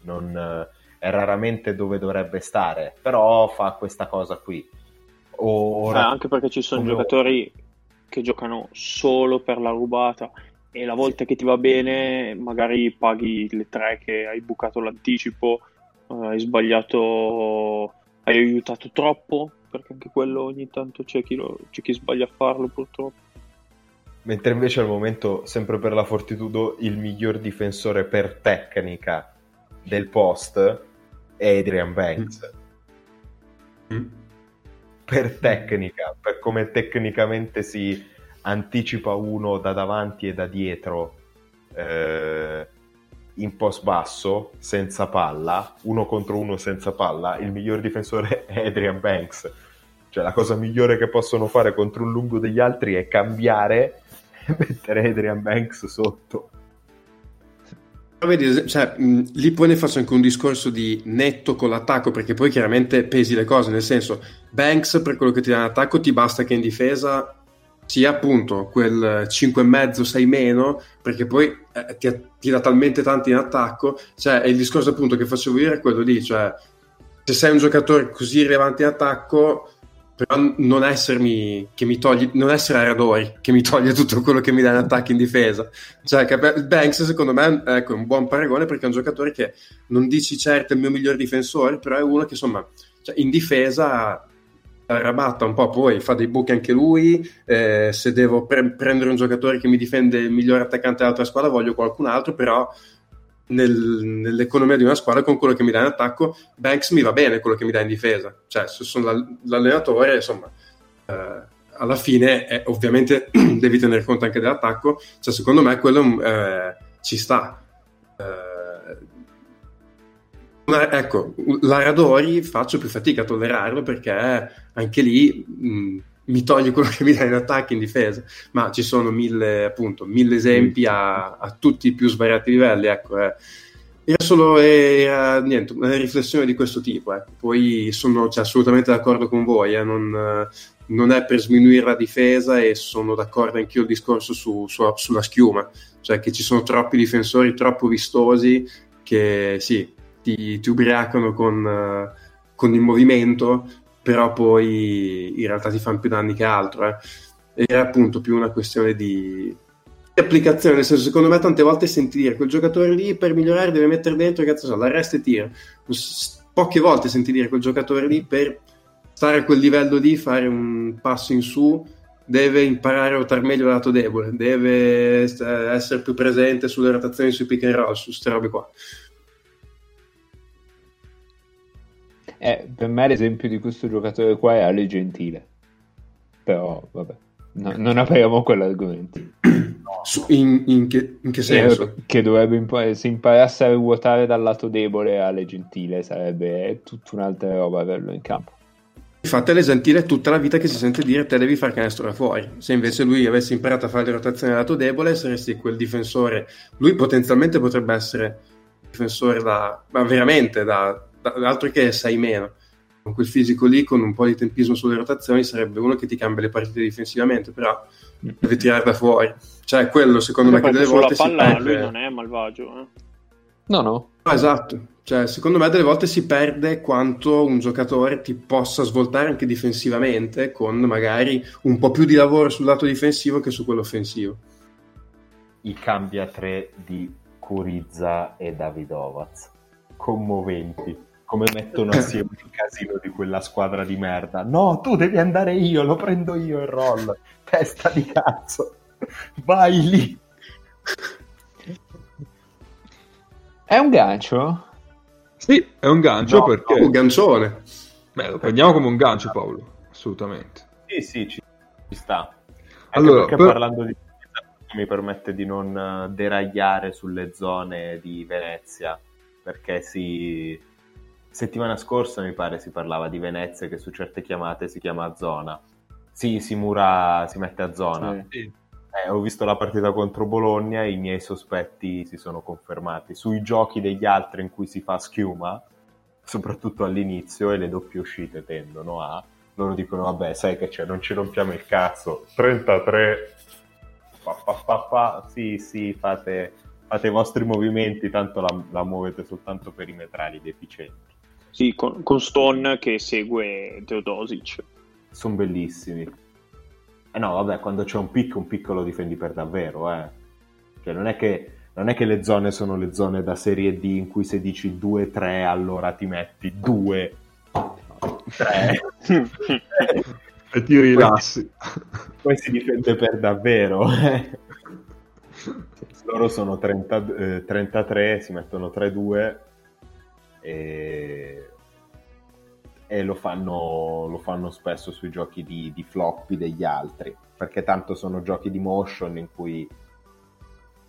S6: Non, eh, è raramente dove dovrebbe stare, però fa questa cosa qui. O-
S5: Eh, anche perché ci sono
S6: come-
S5: giocatori che giocano solo per la rubata e la volta che ti va bene magari paghi le tre che hai bucato l'anticipo, eh, hai sbagliato, hai aiutato troppo, perché anche quello ogni tanto c'è chi, lo- c'è chi sbaglia a farlo purtroppo.
S6: Mentre invece al momento, sempre per la Fortitudo, il miglior difensore per tecnica del post è Adrian Banks.
S4: Mm.
S6: Per tecnica, per come tecnicamente si anticipa uno da davanti e da dietro eh, in post basso, senza palla, uno contro uno senza palla, il miglior difensore è Adrian Banks. Cioè la cosa migliore che possono fare contro un lungo degli altri è cambiare mettere Adrian Banks sotto.
S4: Vedi, cioè, lì poi ne faccio anche un discorso di netto con l'attacco, perché poi chiaramente pesi le cose, nel senso, Banks per quello che ti dà in attacco ti basta che in difesa sia appunto quel 5,5-6 meno, perché poi eh, ti, ti dà talmente tanti in attacco, cioè è il discorso appunto che facevo io è quello lì, cioè se sei un giocatore così rilevante in attacco, però non essermi che mi togli, non essere Aradori che mi toglie tutto quello che mi dà in attacco in difesa. Cioè, Banks secondo me ecco, è un buon paragone perché è un giocatore che non dici certo è il mio miglior difensore, però è uno che insomma cioè, in difesa arrabatta un po', poi fa dei buchi anche lui. eh, se devo pre- prendere un giocatore che mi difende il migliore attaccante dell'altra squadra, voglio qualcun altro, però nel- nell'economia di una squadra con quello che mi dà in attacco, Banks mi va bene quello che mi dà in difesa. Cioè, se sono l'all- l'allenatore, insomma, eh, alla fine eh, ovviamente devi tenere conto anche dell'attacco. Cioè, secondo me quello eh, ci sta. Eh, ma, ecco, la Radori faccio più fatica a tollerarlo perché anche lì mh, mi toglie quello che mi dà in attacco e in difesa. Ma ci sono mille, appunto, mille esempi a, a tutti i più svariati livelli. Ecco, eh. Era solo era, niente, una riflessione di questo tipo. ecco. Poi sono cioè, assolutamente d'accordo con voi, eh, non, non è per sminuire la difesa e sono d'accordo anch'io il discorso su- su- sulla schiuma, cioè che ci sono troppi difensori troppo vistosi che sì, ti, ti ubriacano con, eh, con il movimento, però poi in realtà ti fanno più danni che altro. eh. Era appunto più una questione di, applicazione, nel senso, secondo me tante volte senti dire quel giocatore lì per migliorare deve mettere dentro, cazzo so, l'arresto e tiro. Poche volte senti dire quel giocatore lì per stare a quel livello lì, fare un passo in su, deve imparare a ruotare meglio il lato debole, deve st- essere più presente sulle rotazioni sui pick and roll, su queste robe qua.
S2: Eh, per me l'esempio di questo giocatore qua è Ale Gentile. Però, vabbè, no- non apriamo quell'argomento.
S4: Su- in, in che, in che senso?
S2: Eh, che dovrebbe imparare, se imparasse a ruotare dal lato debole Ale Gentile sarebbe tutta un'altra roba averlo in campo.
S4: Infatti all'esentile è tutta la vita che si sente dire te devi far canestro da fuori. Se invece lui avesse imparato a fare le rotazioni dal lato debole, saresti quel difensore. Lui potenzialmente potrebbe essere difensore da... ma veramente da altro che 6 meno. Con quel fisico lì, con un po' di tempismo sulle rotazioni, sarebbe uno che ti cambia le partite difensivamente, però deve tirare da fuori. Cioè, quello secondo me che delle
S5: sulla
S4: volte si
S5: palla
S4: perde.
S5: lui non è malvagio. Eh.
S2: No, no.
S4: No, esatto, cioè, secondo me delle volte si perde quanto un giocatore ti possa svoltare anche difensivamente con magari un po' più di lavoro sul lato difensivo che su quello offensivo.
S6: I cambi a tre di Curizza e Davidovaz. Commoventi. Come mettono assieme il casino di quella squadra di merda. No, tu devi andare io, lo prendo io il roll. Testa di cazzo. Vai lì.
S2: È un gancio?
S1: Sì, è un gancio
S6: No,
S1: perché...
S4: Oh, gancione.
S1: Beh, lo prendiamo come un gancio, Paolo. Assolutamente.
S6: Sì, sì, ci, ci sta. Anche
S1: Allora,
S6: perché
S1: per-
S6: parlando di mi permette di non eh, deragliare sulle zone di Venezia, perché si... settimana scorsa mi pare si parlava di Venezia che su certe chiamate si chiama zona. Sì, si mura, si mette a zona.
S2: Sì.
S6: Eh, ho visto la partita contro Bologna e i miei sospetti si sono confermati. Sui giochi degli altri in cui si fa schiuma, soprattutto all'inizio, e le doppie uscite tendono a... Loro dicono, vabbè, sai che c'è, non ci rompiamo il cazzo. 33, pa, pa, pa, pa. sì, sì, fate, fate i vostri movimenti, tanto la, la muovete soltanto perimetrali deficienti.
S5: Sì, con, con Stone che segue Teodosic.
S6: Sono bellissimi. Eh no, vabbè, quando c'è un pick, un pick lo difendi per davvero, eh. Cioè, non è che, non è che le zone sono le zone da serie D in cui se dici 2-3 allora ti metti 2 3
S1: E ti rilassi.
S6: poi si difende per davvero eh. loro sono 30, eh, 33 si mettono 3-2 e, e lo, fanno, lo fanno spesso sui giochi di, di floppy degli altri perché tanto sono giochi di motion in cui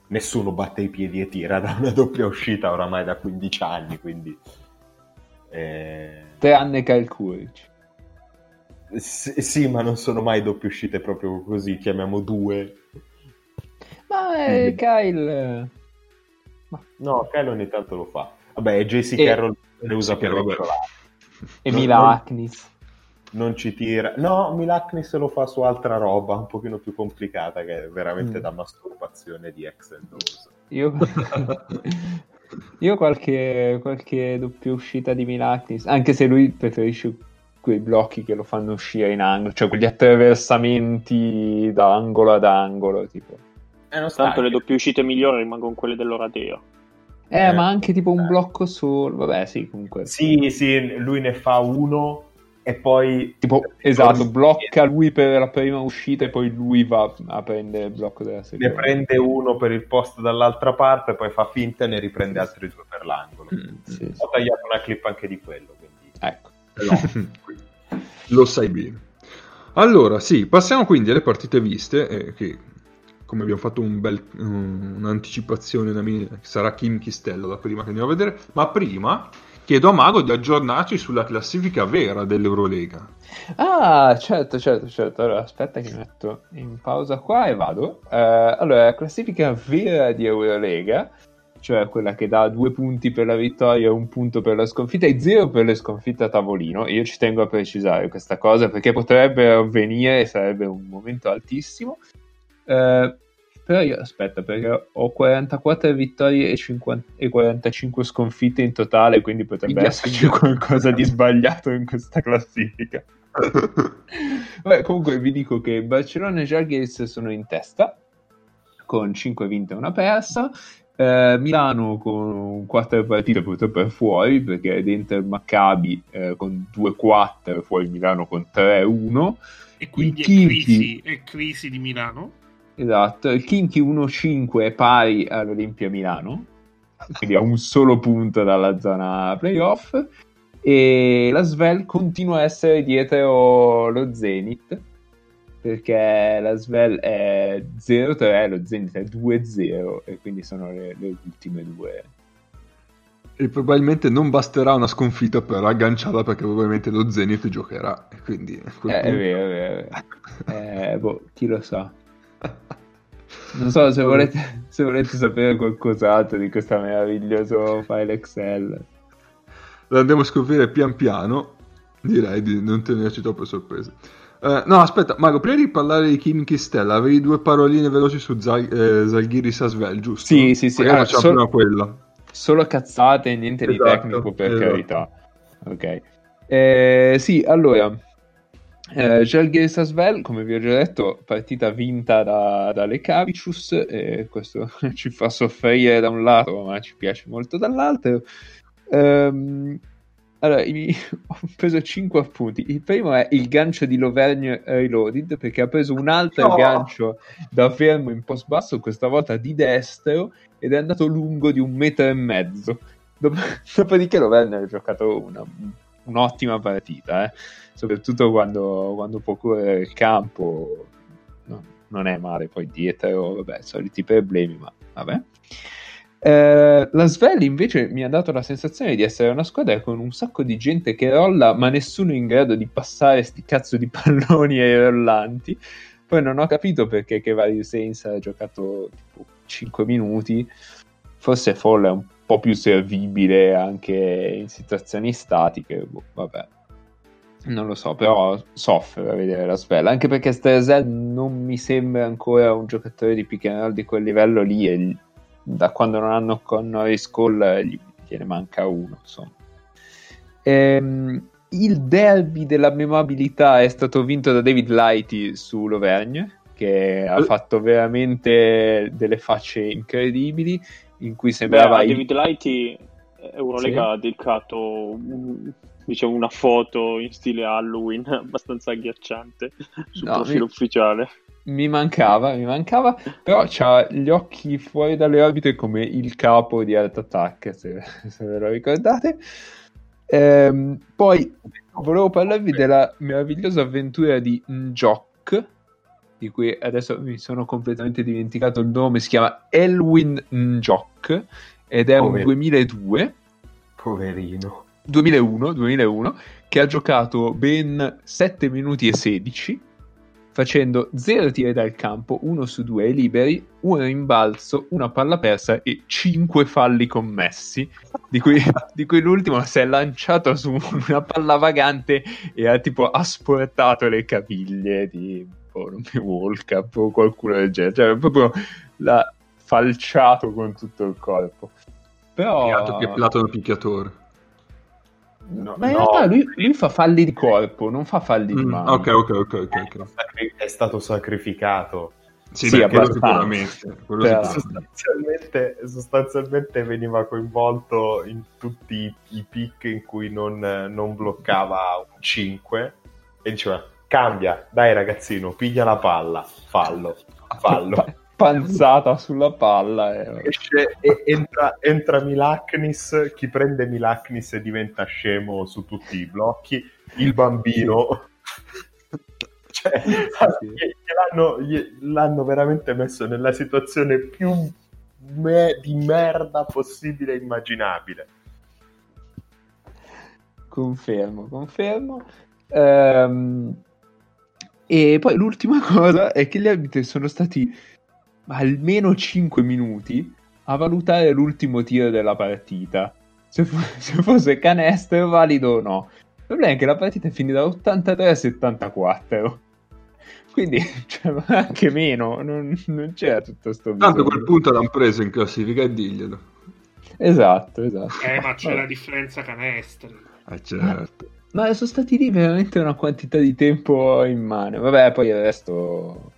S6: nessuno batte i piedi e tira da una doppia uscita oramai da 15 anni quindi eh,
S2: Tranne Kyle Kuric.
S6: sì, sì, ma non sono mai doppie uscite proprio così, chiamiamo due.
S2: Ma eh. Kyle...
S6: No, Kyle ogni tanto lo fa. Vabbè, JC
S2: E-
S6: Carroll le usa per regolare.
S2: E
S6: Non-
S2: Mila
S6: non-
S2: Aknis.
S6: Non ci tira. No, Milaknis lo fa su altra roba, un pochino più complicata, che è veramente
S2: Mm.
S6: da masturbazione di ex and O's.
S2: Io... Io qualche, qualche doppia uscita di Milaknis, anche se lui preferisce quei blocchi che lo fanno uscire in angolo, cioè quegli attraversamenti da angolo ad angolo, tipo.
S6: Eh, non
S5: Tanto le doppie uscite migliori rimangono quelle dell'Oradeo.
S2: Eh,
S6: Eh,
S2: ma anche tipo un
S6: eh.
S2: blocco solo, vabbè sì, comunque.
S6: Sì, sì, lui ne fa uno e poi...
S2: Tipo, esatto, blocca lui per la prima uscita e poi lui va a prendere il blocco della
S6: Ne
S2: seconda.
S6: prende uno per il posto dall'altra parte, poi fa finta e ne riprende altri due per l'angolo.
S2: Mm, sì, sì.
S6: Ho tagliato una clip anche di quello, quindi...
S2: Ecco.
S1: Lo sai bene. Allora, sì, passiamo quindi alle partite viste, eh, che come abbiamo fatto un bel, un- un'anticipazione, una mini- sarà Kim Chistello la prima che andiamo a vedere, ma prima chiedo a Mago di aggiornarci sulla classifica vera dell'Eurolega.
S2: Ah, certo, certo, certo. Allora, aspetta che metto in pausa qua e vado. Eh, allora, la classifica vera di Eurolega, cioè quella che dà due punti per la vittoria un punto per la sconfitta e zero per le sconfitte a tavolino. Io ci tengo a precisare questa cosa perché potrebbe avvenire sarebbe un momento altissimo. Eh, però io aspetta perché ho 44 vittorie e, 50 e 45 sconfitte in totale, quindi potrebbe
S1: Minchia,
S2: esserci
S1: minchia.
S2: qualcosa di sbagliato in questa classifica. Vabbè, comunque vi dico che Barcellona e Žalgiris sono in testa con 5 vinte e una persa. Eh, Milano con 4 partite purtroppo è fuori perché dentro il Maccabi eh, con 2-4 fuori Milano con 3-1
S3: E quindi è crisi, è crisi di Milano.
S2: Esatto il Kimchi 1-5 è pari all'Olimpia Milano quindi a un solo punto dalla zona playoff e la Svel continua a essere dietro lo Zenit perché la Svel è 0-3 lo Zenit è 2-0 e quindi sono le, le ultime due
S1: E probabilmente non basterà una sconfitta per agganciarla perché probabilmente lo Zenith giocherà. E quindi
S2: Eh, è
S1: punto-
S2: vero, è vero, è vero. Eh, boh, chi lo sa. Non so se volete, se volete sapere qualcos'altro di questo meraviglioso file Excel.
S1: Lo andremo a scoprire pian piano. Direi di non tenerci troppe sorprese. Eh, no, aspetta, Mago, prima di parlare di Kim Stella, avevi due paroline veloci su Zal- eh, Zalgiris Asvel, giusto?
S2: Sì, sì, sì.
S1: Magari
S2: Ah,
S1: facciamo
S2: sol-
S1: prima quella.
S2: Solo cazzate, niente di
S1: Esatto,
S2: tecnico per
S1: esatto.
S2: carità. Ok. Eh, sì, allora. Eh, Žalgiris Asvel, come vi ho già detto, partita vinta da, da Lekavicius, e questo ci fa soffrire da un lato, ma ci piace molto dall'altro. Ehm, allora, i- ho preso 5 appunti. Il primo è il gancio di Lovergne Reloaded, perché ha preso un altro
S1: No.
S2: gancio da fermo in post basso, questa volta di destro, ed è andato lungo di un metro e mezzo. Dop- Dopodiché Lovergne ha giocato una- un'ottima partita, eh. soprattutto quando, quando può correre il campo. No, non è male poi dietro, vabbè, soliti problemi, ma vabbè. Eh, la Svel invece mi ha dato la sensazione di essere una squadra con un sacco di gente che rolla, ma nessuno in grado di passare sti cazzo di palloni ai rollanti. Poi non ho capito perché che Vari Sainz ha giocato tipo 5 minuti. Forse Fall è un po' più servibile anche in situazioni statiche. boh, vabbè, non lo so, però soffre a vedere la Svel. Anche perché Strezel non mi sembra ancora un giocatore di pick and roll di quel livello lì. E da quando non hanno con Norris Cole gli, gliene manca uno. Insomma. Ehm, il derby della memabilità è stato vinto da David Lighty su Lovergne, che ha fatto veramente delle facce incredibili. In cui
S5: Beh,
S2: sembrava il-
S5: David Lighty Eurolega
S2: Sì.
S5: ha dedicato diciamo, una foto in stile Halloween abbastanza agghiacciante sul
S2: No,
S5: profilo
S2: mi-
S5: ufficiale.
S2: Mi mancava, mi mancava, però c'ha gli occhi fuori dalle orbite come il capo di Art Attack, se, se ve lo ricordate. Ehm, poi volevo parlarvi della meravigliosa avventura di Njok, di cui adesso mi sono completamente dimenticato il nome, si chiama Elwin Njok, ed è un
S6: Povero.
S2: 2002.
S6: Poverino.
S2: 2001, 2001 che ha giocato ben 7 minuti e 16 facendo 0 tiri dal campo, 1 su 2 liberi, un rimbalzo, una palla persa e 5 falli commessi, di cui, di cui l'ultimo si è lanciato su una palla vagante e ha tipo asportato le caviglie di boh, non mi World Cup o qualcuno del genere, cioè proprio l'ha falciato con tutto il corpo. Però...
S1: Peccato che Platano picchiatore.
S6: No,
S2: Ma in
S6: no,
S2: realtà lui, lui fa falli di corpo, non fa falli di
S1: Mm,
S2: mano.
S1: ok, ok, ok, ok. ok.
S6: sacri- è stato sacrificato.
S1: Sì,
S2: Sì,
S1: beh, quello sicuramente. quello
S2: Però-
S1: sicuramente.
S6: Sostanzialmente, sostanzialmente veniva coinvolto in tutti i, i pick in cui non, non bloccava un 5 e diceva cambia, dai ragazzino, piglia la palla, fallo, fallo.
S2: Pa- panzata sulla palla. eh.
S6: Esce e entra, entra Milaknis, chi prende Milaknis diventa scemo su tutti i blocchi, il bambino... cioè,
S2: sì.
S6: l'hanno, l'hanno veramente messo nella situazione più me- di merda possibile e immaginabile.
S2: Confermo, confermo. Ehm, e poi l'ultima cosa è che gli arbitri sono stati almeno 5 minuti a valutare l'ultimo tiro della partita. Se, fo- se fosse canestro valido o no. Il problema è che la partita è finita 83 a 74. Quindi cioè, anche meno, non, non c'era tutto sto
S1: Tanto a
S2: bisogno.
S1: quel punto l'hanno preso in classifica e diglielo.
S2: Esatto, esatto.
S3: Eh, ma c'è
S2: Vabbè.
S3: la differenza canestri.
S1: Eh, certo.
S2: Ma sono stati lì veramente una quantità di tempo in mano. Vabbè, poi il resto.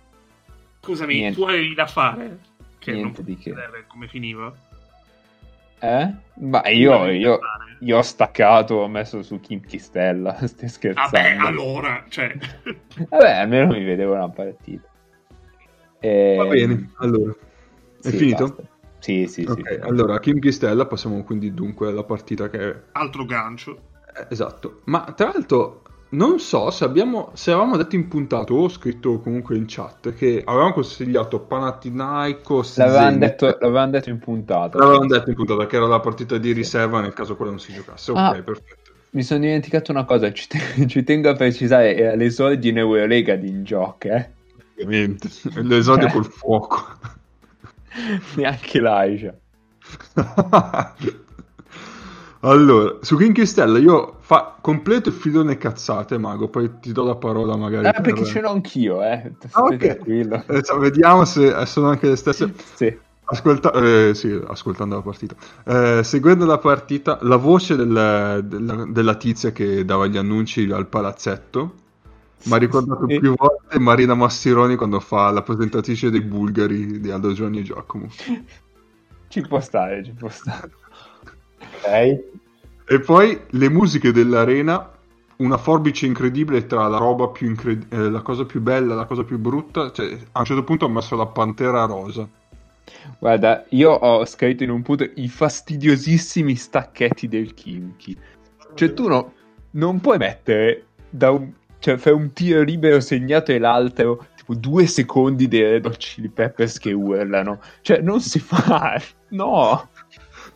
S3: Scusami,
S2: Niente.
S3: tu avevi da fare. Che
S2: Niente
S3: non
S2: di che.
S3: come finiva.
S2: Eh? Ma io, io, io ho staccato, ho messo su Kim Chistella, stai scherzando.
S3: Vabbè, allora, cioè...
S2: Vabbè, almeno mi vedevo una partita. E...
S1: Va bene, allora. È
S2: Sì,
S1: finito?
S2: basta. Sì, sì, sì.
S1: Ok, allora Kim Chistella, passiamo quindi dunque alla partita che è
S3: Altro gancio.
S1: Eh, Esatto, ma tra l'altro non so se abbiamo, se avevamo detto in puntato o scritto comunque in chat che avevamo consigliato Panathinaikos
S2: L'avevamo detto, l'avevamo detto in puntata.
S1: L'avevamo detto in puntata che era la partita di riserva nel caso quella non si giocasse. Ok,
S2: Ah.
S1: perfetto.
S2: Mi sono dimenticato una cosa, ci, te- ci tengo a precisare, era l'esordio in Eurolega di in gioco, eh?
S1: Ovviamente. L'esordio
S2: Eh.
S1: col fuoco.
S2: Neanche l'Aisha.
S1: allora, su Kim Chistella io fa completo il filone cazzate, Mago, poi ti do la parola magari.
S2: Ah,
S1: per-
S2: perché ce l'ho anch'io, eh?
S1: Ah,
S2: Stai
S1: ok.
S2: tranquillo.
S1: Eh, cioè, vediamo se sono anche le stesse.
S2: Sì.
S1: Ascolta- eh, sì, ascoltando la partita, Eh, seguendo la partita, la voce del- della, della tizia che dava gli annunci al palazzetto mi ha ricordato
S2: Sì.
S1: più volte Marina Massironi quando fa la presentatrice dei bulgari di Aldo Giovanni e Giacomo.
S2: Ci può stare, ci può stare.
S6: Ok?
S1: E poi le musiche dell'arena, una forbice incredibile tra la roba più incred- eh, la cosa più bella la cosa più brutta. Cioè, a un certo punto ho messo la pantera rosa.
S2: Guarda, io ho scritto in un punto i fastidiosissimi stacchetti del Kimchi. Cioè, tu no- non puoi mettere da un, cioè, fai un tiro libero segnato e l'altro, tipo due secondi dei Red Hot Chili Peppers che urlano. Cioè, non si fa. No.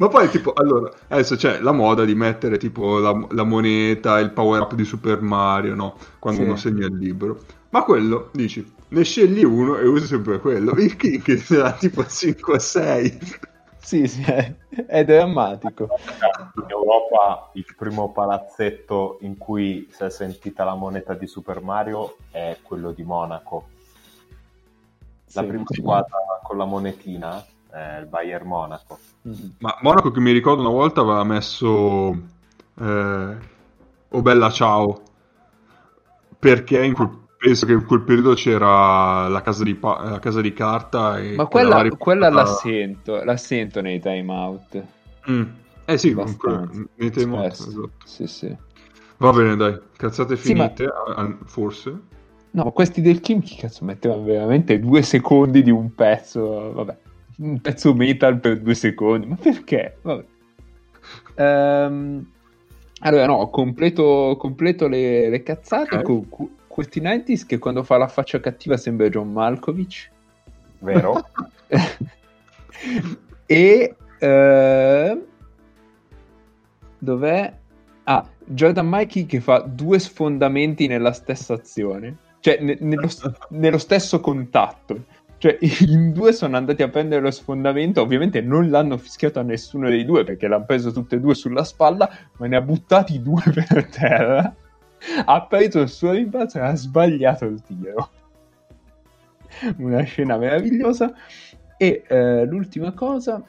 S1: Ma poi, tipo, allora, adesso c'è la moda di mettere tipo la, la moneta, il power up di Super Mario, no? Quando
S2: Sì.
S1: uno segna il libro. Ma quello, dici, ne scegli uno e usi sempre quello. Il King che ne ha tipo 5 o 6.
S2: Sì, sì, è, è drammatico.
S6: In Europa il primo palazzetto in cui si è sentita la moneta di Super Mario è quello di Monaco. La
S2: Sì,
S6: prima
S2: sì.
S6: squadra con la monetina è il Bayern Monaco.
S2: Mhm.
S1: Ma Monaco che mi ricordo una volta aveva messo eh, Oh bella ciao perché in quel- penso che in quel periodo c'era la casa di, pa- la casa di carta e
S2: Ma
S1: quella
S2: quella,
S1: l'ha
S2: quella la
S1: riportata-
S2: sento, la sento nei time out.
S1: Mm. Eh sì, comunque,
S2: Abbastanza.
S1: nei temi-
S2: Spesso.
S1: esatto.
S2: Sì, sì.
S1: Va bene, dai, cazzate
S2: Sì, ma-
S1: finite, a- a- forse.
S2: No, ma questi del Kim che cazzo mettevano veramente due secondi di un pezzo, vabbè, un pezzo metal per due secondi, ma perché? Vabbè. Ehm, allora, no, completo, completo le, le cazzate
S1: Ok.
S2: con cu- questi 90s che quando fa la faccia cattiva sembra John Malkovich.
S6: Vero?
S2: e ehm, dov'è? Ah, Jordan Mikey che fa due sfondamenti nella stessa azione, cioè ne- nello, nello stesso contatto. Cioè, in due sono andati a prendere lo sfondamento. Ovviamente non l'hanno fischiato a nessuno dei due perché l'hanno preso tutte e due sulla spalla, ma ne ha buttati due per terra. Ha preso il suo rimbalzo e ha sbagliato il tiro. Una scena meravigliosa. E eh, l'ultima cosa,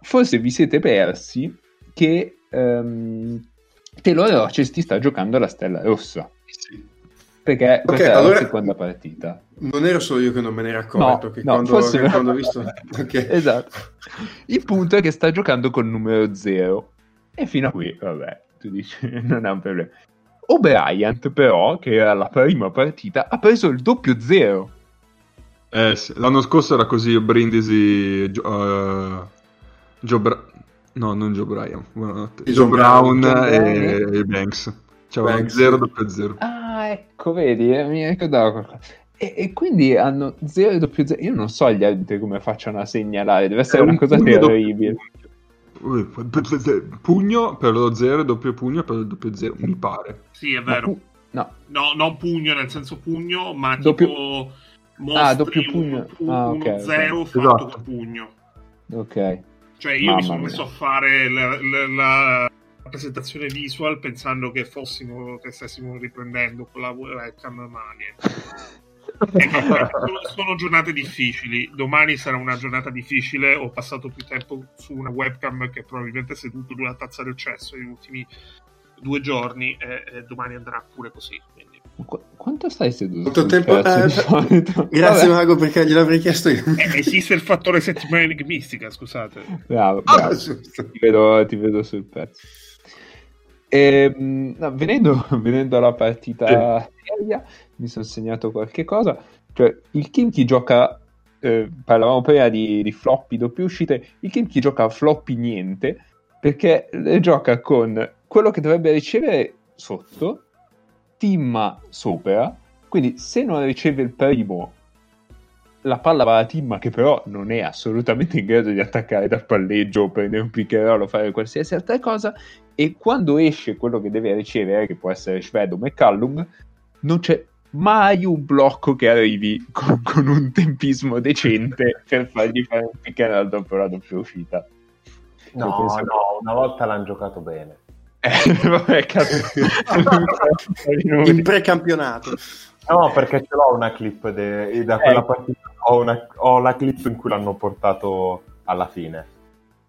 S2: forse vi siete persi che ehm, Taylor Rochester sta giocando alla Stella Rossa. Perché questa è
S4: allora-
S2: la seconda partita.
S4: Non ero solo io che non me ne ero accorto.
S2: No,
S4: che
S2: no,
S4: quando,
S2: forse
S4: che quando ho visto. Ok.
S2: Esatto. Il punto è che sta giocando col numero 0. E fino a qui, vabbè, tu dici, non è un problema. O'Brien, però, che era la prima partita, ha preso il doppio 0.
S1: Eh, sì, L'anno scorso era così Brindisi, Gio, eh, Joe Bra- no, non Joe Bryan, buonanotte.
S4: Joe
S1: Joe Brown,
S4: Brown,
S1: e, e Banks. Cioè,
S4: Banks.
S1: 0 doppio 0.
S2: Ah, ecco, vedi, eh, mi ricordavo qualcosa. E, e quindi hanno 0 e doppio 0. Io non so gli altri come facciano a segnalare, deve essere una cosa terribile.
S1: Pugno. Pugno per lo 0 e doppio pugno per il doppio 0, mi pare.
S3: Sì, è vero.
S2: pu- no,
S3: No, non pugno nel senso pugno, ma
S2: Doppio-
S3: tipo mostri
S2: Ah, doppio pugno.
S3: un-
S2: Ah,
S3: uno
S2: ok, ok.
S3: zero fatto
S1: Esatto.
S3: con pugno.
S2: ok.
S3: Cioè io
S2: Mamma
S3: mi sono
S2: mia.
S3: messo a fare la, la- la presentazione visual pensando che fossimo che stessimo riprendendo con la webcam mani. Ecco, sono, sono giornate difficili. Domani sarà una giornata difficile. Ho passato più tempo su una webcam che probabilmente è seduto due tazza del cesso negli ultimi due giorni. E, e domani andrà pure così. Quindi.
S2: Qu- Quanto stai seduto?
S4: Quanto tempo-
S2: cazzo
S4: eh? Grazie
S2: Vabbè,
S4: Mago perché gliel'avrei chiesto io.
S3: Eh, esiste il fattore settimana enigmistica, scusate.
S2: bravo,
S4: Ah,
S2: bravo.
S4: giusto.
S2: ti, vedo, ti vedo sul pezzo. Ehm, no, venendo, venendo alla partita seria, mi sono segnato qualche cosa. Cioè, il Kimchi gioca. eh, parlavamo prima di, di floppy doppie uscite. Il Kimchi gioca a floppy niente perché gioca con quello che dovrebbe ricevere sotto, Timma sopra. Quindi, se non riceve il primo, la palla va alla Timma, che però non è assolutamente in grado di attaccare dal palleggio o prendere un pick and roll o fare qualsiasi altra cosa. E quando esce quello che deve ricevere, che può essere Shved o McCallum, non c'è mai un blocco che arrivi con, con un tempismo decente per fargli fare un pick and roll dopo la doppia uscita.
S6: No, no, una volta l'hanno giocato bene.
S2: Eh, vabbè, cazzo.
S4: In precampionato.
S6: No, perché ce l'ho una clip de- da quella partita. Ho, una- ho la clip in cui l'hanno portato alla fine.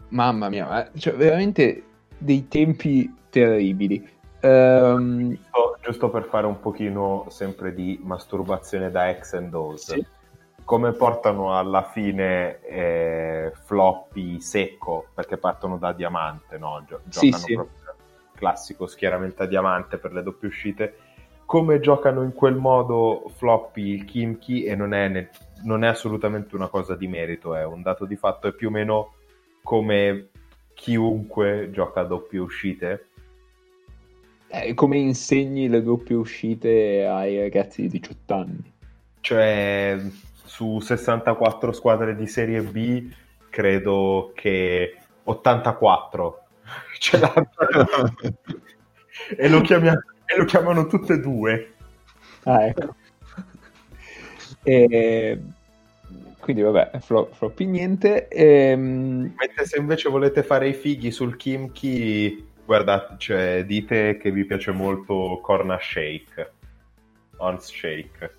S2: Mamma mia, cioè, veramente dei tempi terribili. Ehm,
S6: Giusto- Giusto per fare un pochino sempre di masturbazione da ex and dose.
S2: Sì.
S6: Come portano alla fine eh, floppy secco, perché partono da diamante, no? Gio-
S2: Sì,
S6: giocano
S2: sì.
S6: proprio classico schieramento a diamante per le doppie uscite. Come giocano in quel modo floppy il Kimchi e non è, ne- non è assolutamente una cosa di merito, è un dato di fatto, è più o meno come chiunque gioca a doppie uscite.
S2: eh, come insegni le doppie uscite ai ragazzi di 18 anni?
S6: Cioè, su 64 squadre di Serie B, credo che 84 ce l'hanno. e, lo chiamia- e lo chiamano tutte e due.
S2: Ah, ecco. E... Quindi vabbè, flo- floppy niente. Ehm,
S6: Mentre se invece volete fare i fighi sul Kimchi, guardate, cioè, dite che vi piace molto Corna Shake, Ons Shake,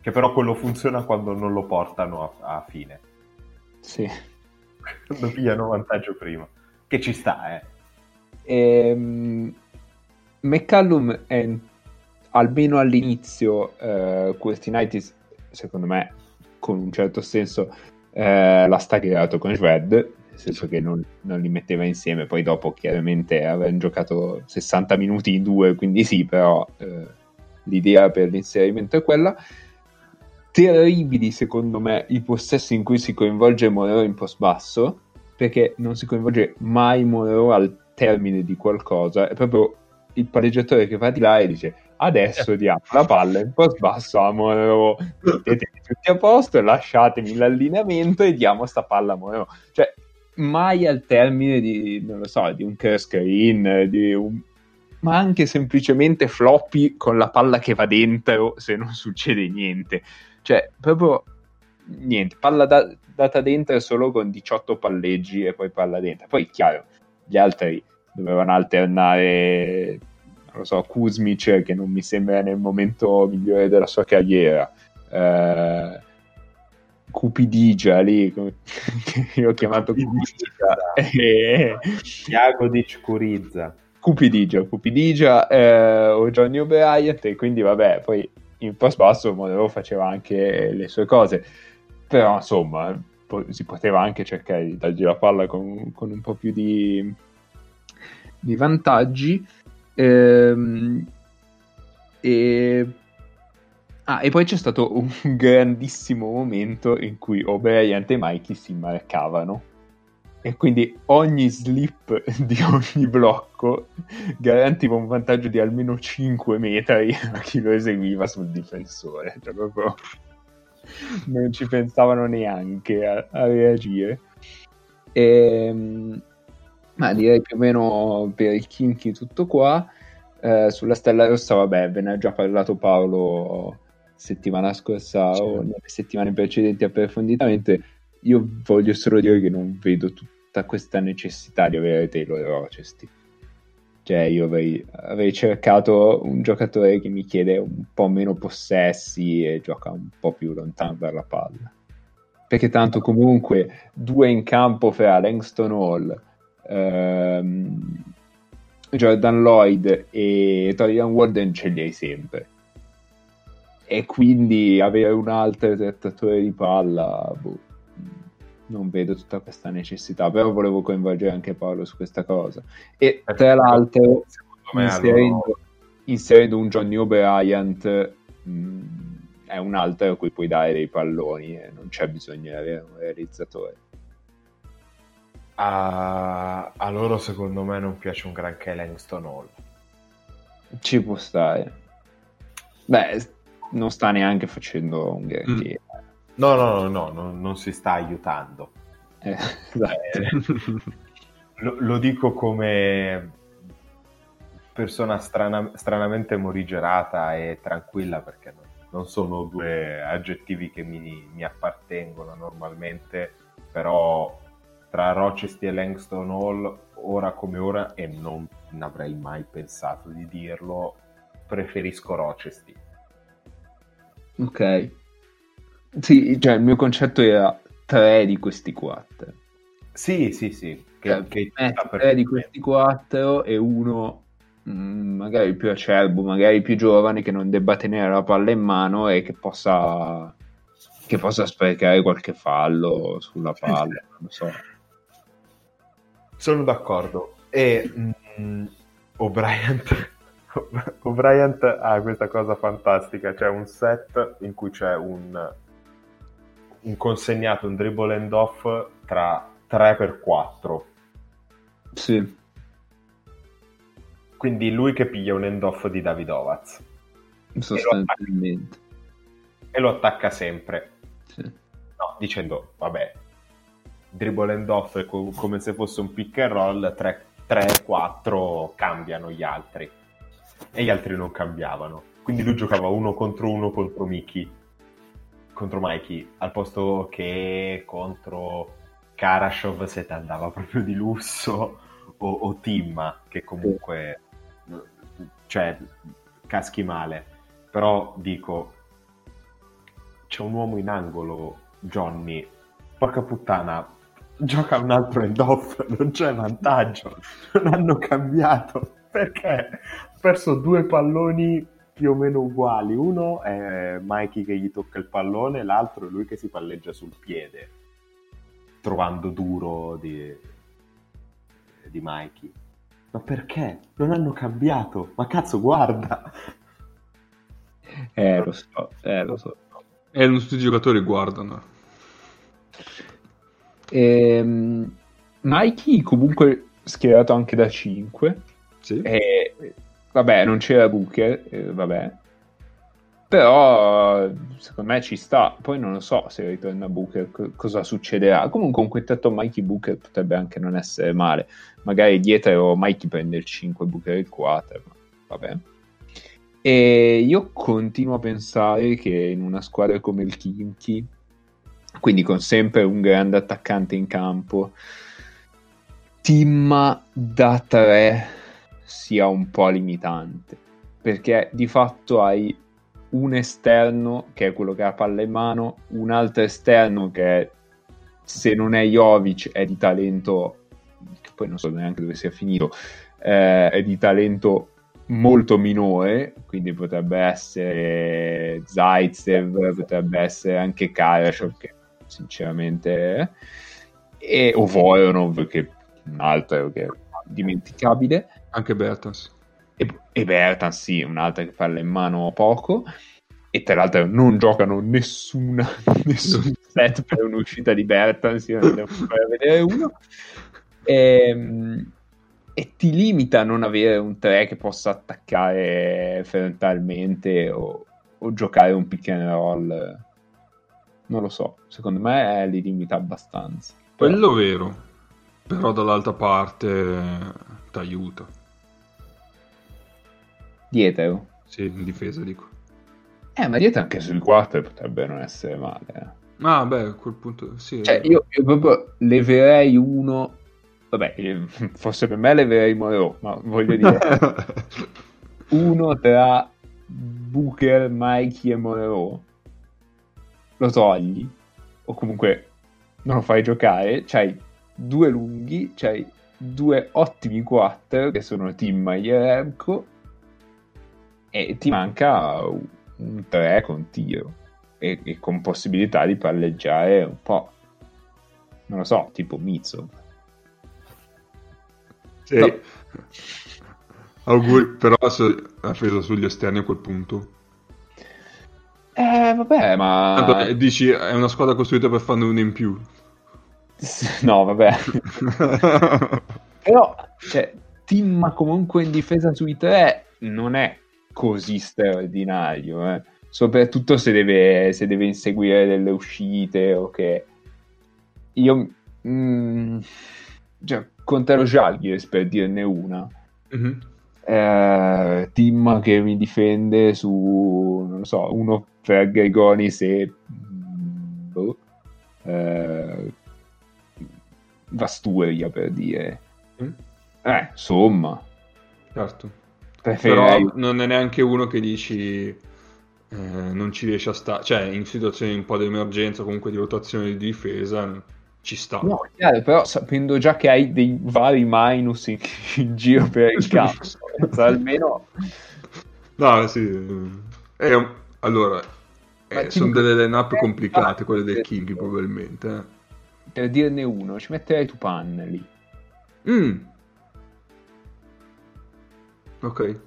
S6: che però quello funziona quando non lo portano a, a fine,
S2: sì.
S6: quando pigliano vantaggio prima, che ci sta, eh.
S2: Ehm, McCallum è almeno all'inizio eh, Curtinitis, secondo me, con un certo senso eh, l'ha stagerato con Shred, nel senso che non, non li metteva insieme, poi dopo chiaramente avevano giocato 60 minuti in due, quindi sì, però eh, l'idea per l'inserimento è quella. Terribili secondo me i possessi in cui si coinvolge Morero in post basso, perché non si coinvolge mai Morero al termine di qualcosa, è proprio il palleggiatore che va di là e dice adesso diamo la palla in post basso a Morero, mettetevi tutti a posto, lasciatemi l'allineamento e diamo sta palla a Morero. Cioè, mai al termine di, non lo so, di un curse screen, di un... ma anche semplicemente floppy con la palla che va dentro se non succede niente. Cioè, proprio niente, palla da- data dentro solo con 18 palleggi e poi palla dentro. Poi, chiaro, gli altri dovevano alternare, non lo so, Kuzmic, che non mi sembra nel momento migliore della sua carriera. Eh, Cupidigia lì, che io ho chiamato Cupidigia. E-
S6: Iago di Curizza.
S2: Cupidigia, Cupidigia eh, o Johnny O'Brien e quindi vabbè, poi in post basso Monroe faceva anche le sue cose, però insomma si poteva anche cercare di dargli la palla con, con un po' più di, di vantaggi. Ehm, e... Ah, e poi c'è stato un grandissimo momento in cui O'Brien e Mikey si marcavano e quindi ogni slip di ogni blocco garantiva un vantaggio di almeno 5 metri a chi lo eseguiva sul difensore. Cioè, proprio non ci pensavano neanche a, a reagire. Ehm, ma direi più o meno per il Kinky tutto qua. Eh, sulla Stella Rossa, vabbè, ve ne ha già parlato Paolo settimana scorsa
S6: Sì.
S2: o nelle settimane precedenti approfonditamente. Io voglio solo dire che non vedo tutta questa necessità di avere Taylor Rochester. Cioè, io avrei, avrei cercato un giocatore che mi chiede un po' meno possessi e gioca un po' più lontano dalla palla. Perché tanto comunque due in campo fra Langston Hall, ehm, Jordan Lloyd e Torian Warden ce li hai sempre. e quindi avere un altro trattatore di palla, boh, non vedo tutta questa necessità, però volevo coinvolgere anche Paolo su questa cosa. E tra l'altro, inserendo, allora... inserendo un Johnny O'Brien mh, è un altro a cui puoi dare dei palloni e non c'è bisogno di avere un realizzatore.
S6: A, a loro secondo me non piace un granché Langston Hall.
S2: Ci può stare. Beh, non sta neanche facendo un granché. Mm.
S6: No, no, no, no, no, non si sta aiutando.
S2: Eh, esatto.
S6: eh, lo, lo, dico come persona strana, stranamente morigerata e tranquilla perché non, non sono due aggettivi che mi, mi, appartengono normalmente, però tra Rochester e Langston Hall, ora come ora, e non avrei mai pensato di dirlo, preferisco Rochester.
S2: Ok. Sì, cioè il mio concetto era tre di questi quattro.
S6: Sì, sì, sì.
S2: Che, cioè, che tre di questi quattro e uno mm, magari più acerbo, magari più giovane, che non debba tenere la palla in mano e che possa, che possa sprecare qualche fallo sulla palla. non so.
S6: Sono d'accordo. E mm, O'Brien O'Brien ha questa cosa fantastica, c'è un set in cui c'è un, un consegnato, un dribble and off tra 3x4.
S2: Sì.
S6: Quindi lui che piglia un end off di Davidovaz.
S2: Sostanzialmente.
S6: E lo attacca sempre.
S2: Sì.
S6: No, dicendo, vabbè, dribble and off co- come se fosse un pick and roll, 3-4 cambiano gli altri e gli altri non cambiavano. Quindi lui giocava uno contro uno contro Mickey, contro Mikey, al posto che contro Karashov se ti andava proprio di lusso o, o Timma, che comunque cioè caschi male. Però dico, c'è un uomo in angolo, Johnny, porca puttana, gioca un altro end off, non c'è vantaggio, non hanno cambiato perché ha perso due palloni più o meno uguali. Uno è Mikey che gli tocca il pallone, l'altro è lui che si palleggia sul piede, trovando duro di, di Mikey. Ma perché? Non hanno cambiato. Ma cazzo, guarda.
S2: Eh, lo so, eh, lo so.
S1: E non tutti i giocatori guardano.
S2: Ehm, Mikey comunque schierato anche da 5
S1: sì.
S2: E, vabbè, non c'era Booker, eh, vabbè. Però secondo me ci sta. Poi non lo so se ritorna Booker co- cosa succederà. Comunque un quintetto Mikey Booker potrebbe anche non essere male. Magari dietro Mikey prende il 5 Booker il 4. Vabbè. E io continuo a pensare che in una squadra come il Kinky, quindi con sempre un grande attaccante in campo, Timma da 3 sia un po' limitante, perché di fatto hai un esterno che è quello che ha palla in mano, un altro esterno che se non è Jovic è di talento, che poi non so neanche dove sia finito, eh, è di talento molto minore, quindi potrebbe essere Zaitsev, potrebbe essere anche Karashov, che sinceramente e o Voronov, che è un altro che è dimenticabile
S1: anche Bertans.
S2: E, e Bertans, sì, un'altra che parla in mano poco. E tra l'altro non giocano nessuna, nessun set per un'uscita di Bertans, io ne devo fare vedere uno. E, ehm, e, ti limita a non avere un 3 che possa attaccare frontalmente o, o giocare un pick and roll. Non lo so, secondo me li limita abbastanza.
S1: Quello è vero, però dall'altra parte ti aiuta.
S2: Dietro?
S1: Sì, in difesa dico.
S2: Eh, ma dietro anche sui 4 potrebbe non essere male. Eh.
S1: Ah, beh, a quel punto sì.
S2: Cioè, io, io, proprio leverei uno. Vabbè, forse per me leverei Moreau, ma voglio dire. uno tra Booker, Mikey e Moreau. Lo togli. O comunque non lo fai giocare. C'hai due lunghi, c'hai due ottimi 4 che sono Tim Remco e ti manca un 3 con tiro e, e con possibilità di palleggiare un po'. Non lo so, tipo Mizzo.
S1: Sì.
S2: No.
S1: Auguri, però ha preso sugli esterni a quel punto.
S2: Eh, vabbè, ma...
S1: Tanto, eh, dici, è una squadra costruita per farne uno in più.
S2: No, vabbè. Però, cioè, Timma comunque in difesa sui tre non è così straordinario, eh. Soprattutto se deve, se deve inseguire delle uscite o che... Io... mm, cioè, contro lo Žalgiris, per dirne una,
S1: Mhm.
S2: eh, team che mi difende su, non lo so, uno Gregonis e... mm, boh, eh, Vasturia, per dire.
S1: Mm.
S2: Eh, insomma,
S1: Certo.
S2: preferirei...
S1: Però non è neanche uno che dici eh, non ci riesce a stare, cioè in situazioni un po' di emergenza, comunque di rotazione di difesa, ci sta.
S2: No, chiaro, però sapendo già che hai dei vari minus in, in giro per il campo, cioè, almeno...
S1: No, sì. Un- allora, eh, sono delle line-up complicate, quelle del. King probabilmente. eh.
S2: Per dirne uno, ci metterei Tupan lì.
S1: Mm. Ok.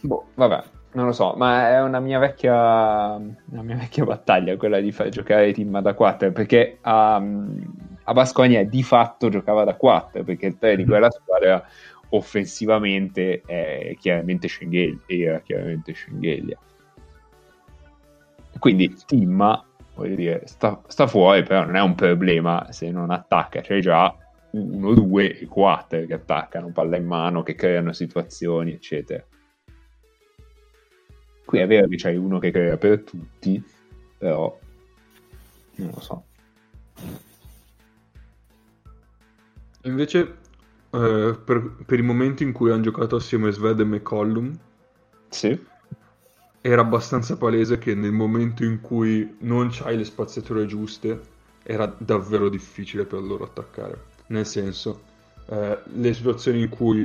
S2: Boh, vabbè, non lo so, ma è una mia vecchia, una mia vecchia battaglia quella di far giocare team da 4 perché a, a Basconia di fatto giocava da 4 perché il 3 di quella squadra offensivamente è chiaramente Schengelia, era chiaramente Schengelia. Quindi Timma, voglio dire, sta, sta fuori, però non è un problema se non attacca, c'è già 1, 2 e 4 che attaccano, palla in mano, che creano situazioni, eccetera. Qui è vero che c'hai uno che crea per tutti, però non lo so.
S1: Invece, eh, per, per i momenti in cui hanno giocato assieme Sved e McCollum,
S2: Sì.
S1: Era abbastanza palese che nel momento in cui non c'hai le spaziature giuste, era davvero difficile per loro attaccare. Nel senso, eh, le situazioni in cui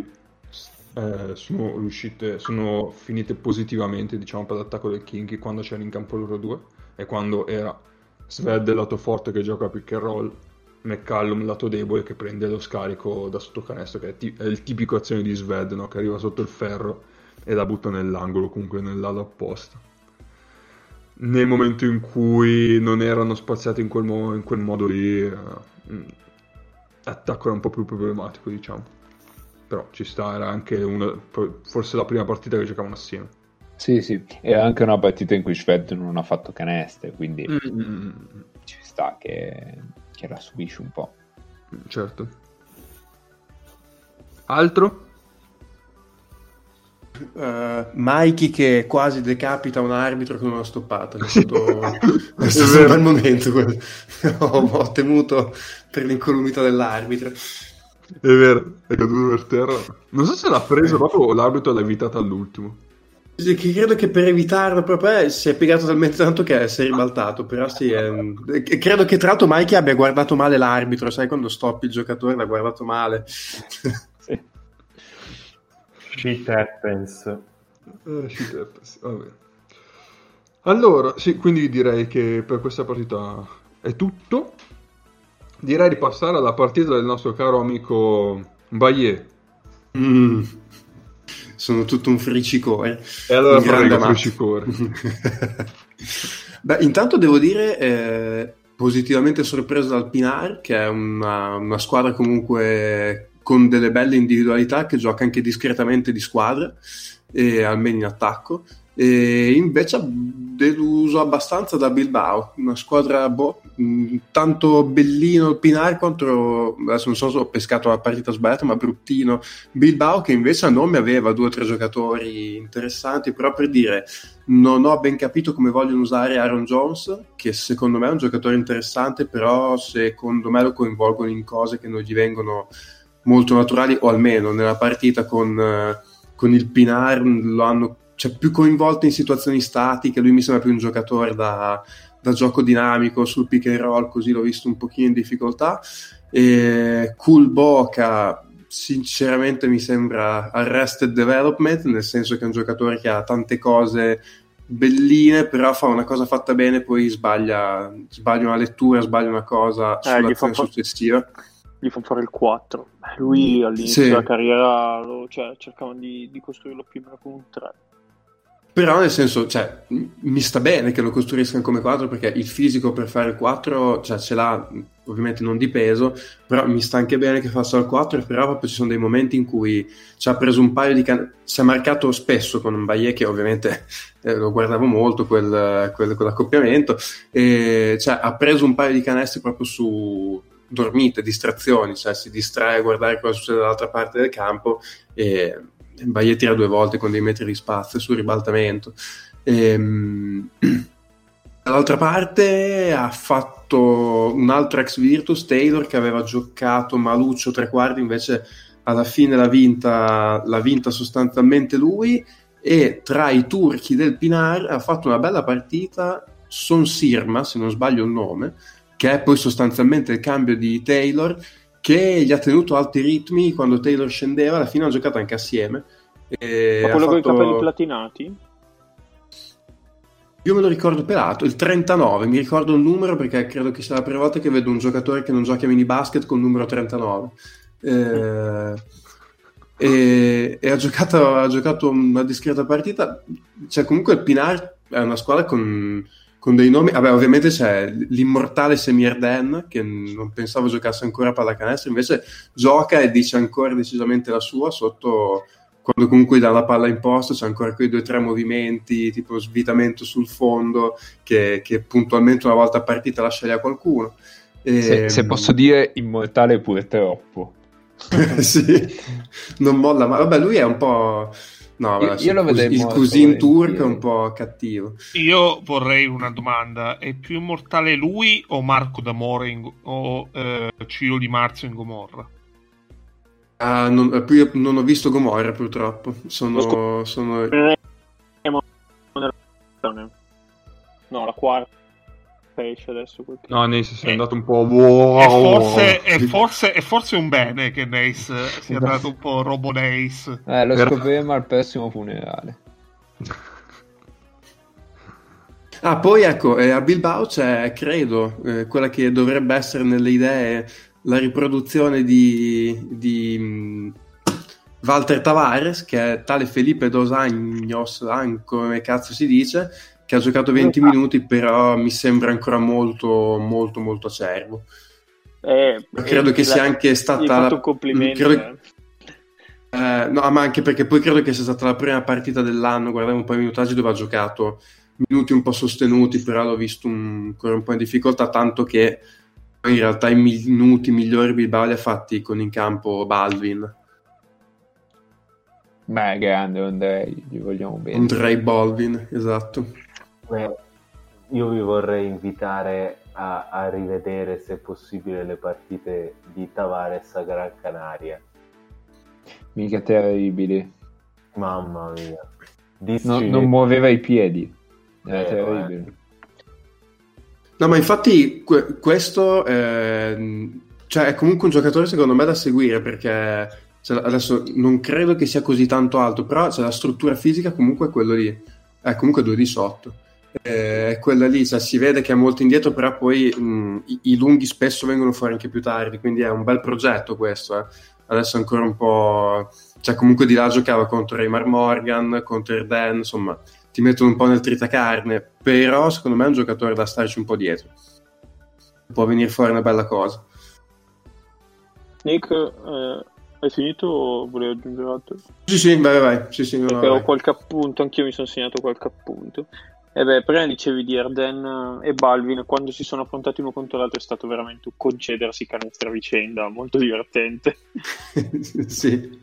S1: eh, sono riuscite, sono finite positivamente, diciamo, per l'attacco del King quando c'erano in campo loro due, e quando era Sved lato forte che gioca pick and roll, McCallum lato debole che prende lo scarico da sotto canestro, che è, ti- è il tipico azione di Sved, no? che arriva sotto il ferro e la butta nell'angolo, comunque nell'ala opposta. Nel momento in cui non erano spaziati in quel, mo- in quel modo lì, eh, mm, l'attacco era un po' più problematico, diciamo. Però ci sta, era anche una, forse la prima partita che giocavano assieme.
S2: Sì, sì. Era anche una partita in cui Sved non ha fatto caneste, quindi
S1: Mm.
S2: ci sta che, che la subisce un po'.
S1: Certo. Altro?
S4: Uh, Mikey che quasi decapita un arbitro con una stoppata è stato, è stato un bel momento ho, ho temuto per l'incolumità dell'arbitro
S1: È vero, è caduto per terra. Non so se l'ha preso proprio o l'arbitro l'ha evitata all'ultimo.
S4: Sì, che credo che per evitarlo proprio eh, si è piegato talmente tanto che si è ribaltato però sì è- credo che tra l'altro Mikey abbia guardato male l'arbitro sai quando stoppi il giocatore l'ha guardato male.
S6: Shit happens.
S1: Eh, shit happens, vabbè. Allora, sì, quindi direi che per questa partita è tutto. Direi di passare alla partita del nostro caro amico Bayer.
S4: Mm. sono tutto un fricicore
S1: E allora prego, fricicore.
S4: Beh, intanto devo dire eh, positivamente sorpreso dal Pinar, che è una, una squadra comunque con delle belle individualità che gioca anche discretamente di squadra, e almeno in attacco. E invece deluso abbastanza da Bilbao, una squadra boh, mh, tanto bellino il Pinar contro, adesso non so se ho pescato la partita sbagliata, ma bruttino Bilbao che invece a nome aveva due o tre giocatori interessanti, però per dire non ho ben capito come vogliono usare Aaron Jones, che secondo me è un giocatore interessante, però secondo me lo coinvolgono in cose che non gli vengono molto naturali, o almeno nella partita con, eh, con il Pinar lo hanno cioè, più coinvolto in situazioni statiche, lui mi sembra più un giocatore da, da gioco dinamico sul pick and roll, così l'ho visto un pochino in difficoltà. E Cool Boca sinceramente mi sembra arrested development, nel senso che è un giocatore che ha tante cose belline, però fa una cosa fatta bene, poi sbaglia, sbaglia una lettura, sbaglia una cosa
S5: Eh,
S4: sull'azione
S5: fa-
S4: successiva.
S5: Gli fanno fare il 4. Lui all'inizio
S4: Sì.
S5: della carriera lo- cioè, cercavano di, di costruirlo più o meno come un 3.
S4: Però nel senso, cioè, mi sta bene che lo costruiscano come 4 perché il fisico per fare il 4 cioè, ce l'ha, ovviamente non di peso, però mi sta anche bene che faccia il 4, però proprio ci sono dei momenti in cui ci ha preso un paio di can- si è marcato spesso con un Baie che ovviamente eh, lo guardavo molto quel, quel- quell'accoppiamento, e cioè, ha preso un paio di canestri proprio su dormite, distrazioni, cioè si distrae a guardare cosa succede dall'altra parte del campo e Baie tira due volte con dei metri di spazio sul ribaltamento. Ehm, Dall'altra parte ha fatto un altro ex Virtus, Taylor, che aveva giocato maluccio tre quarti, invece alla fine l'ha vinta, l'ha vinta sostanzialmente lui e tra i turchi del Pinar ha fatto una bella partita Son Sirma, se non sbaglio il nome, che è poi sostanzialmente il cambio di Taylor, che gli ha tenuto alti ritmi quando Taylor scendeva, alla fine hanno giocato anche assieme. E
S5: Ma quello con i
S4: fatto-
S5: capelli platinati?
S4: io me lo ricordo pelato, il 39, mi ricordo il numero perché credo che sia la prima volta che vedo un giocatore che non giochi a mini basket con il numero 39. Eh, e, e ha, giocato, ha giocato una discreta partita. Cioè, comunque il Pinar è una squadra con, con dei nomi. Vabbè, ovviamente c'è l'immortale Semirden, che non pensavo giocasse ancora a pallacanestro, invece gioca e dice ancora decisamente la sua sotto quando comunque dà la palla in posto c'è ancora quei due o tre movimenti tipo svitamento sul fondo che, che puntualmente una volta partita lascia lì a qualcuno E-
S2: Se, se posso dire immortale pure troppo.
S4: sì, non molla ma vabbè lui è un po' no,
S2: Io-
S4: vabbè,
S2: io lo
S4: il il cousin turco è un po' cattivo.
S3: Io vorrei una domanda: è più immortale lui o Marco D'Amore in- o eh, Ciro Di Marzio in Gomorra?
S4: Ah, non, eh, io non ho visto Gomorra purtroppo. Sono, sono
S5: No, la quarta esce adesso. quel che-
S1: No, Nace sei
S3: Eh.
S1: andato un po'...
S3: E forse, è, forse, è forse un bene che Nace sia andato un po' robo Nace.
S2: Eh, lo
S1: Per-
S2: scopriremo al prossimo funerale.
S4: Ah, poi ecco, eh, a Bilbao c'è, credo, eh, quella che dovrebbe essere nelle idee la riproduzione di, di, mh, Walter Tavares, che è tale Felipe Dos Anjos, An- come cazzo si dice, che ha giocato 20 minuti, però mi sembra ancora molto, molto, molto acerbo.
S5: Eh,
S4: Credo
S5: eh,
S4: che sia
S5: la-
S4: anche stata
S5: gli hai fatto
S4: la-
S5: un complimento.
S4: credo-
S5: eh.
S4: Eh, no, ma anche perché poi credo che sia stata la prima partita dell'anno, guardavo un po' i minutaggi dove ha giocato minuti un po' sostenuti, però l'ho visto un- ancora un po' in difficoltà, tanto che in realtà i minuti migliori Bilbao li ha fatti con in campo Baldwin,
S2: è grande Andrei, gli vogliamo bene.
S4: Andrei Baldwin, esatto.
S6: Eh, io vi vorrei invitare a, a rivedere, se possibile, le partite di Tavares a Gran Canaria.
S2: Mica terribile.
S6: Mamma mia.
S2: Non,
S6: Disci-
S2: non muoveva i piedi. Era
S6: Eh,
S2: terribile.
S4: No, ma infatti que- questo ehm, cioè, è comunque un giocatore secondo me da seguire perché cioè, adesso non credo che sia così tanto alto, però c'è la struttura fisica comunque è quello lì, è comunque 2 di sotto. Eh, È quella lì, cioè, si vede che è molto indietro, però poi mh, i, i lunghi spesso vengono fuori anche più tardi, quindi è un bel progetto questo. eh. Adesso è ancora un po'... Cioè, comunque di là giocava contro Raymar Morgan, contro Erden, insomma, ti mettono un po' nel tritacarne, però secondo me è un giocatore da starci un po' dietro. Può venire fuori una bella cosa.
S5: Nick, eh, hai finito o volevi aggiungere altro?
S4: Sì, sì, vai, vai, vai. Sì, sì, no,
S5: Perché
S4: no,
S5: ho
S4: vai.
S5: qualche appunto, anch'io mi sono segnato qualche appunto. E beh, prima dicevi di Arden e Balvin, quando si sono affrontati uno contro l'altro è stato veramente un concedersi canestri a vicenda, molto divertente.
S4: sì.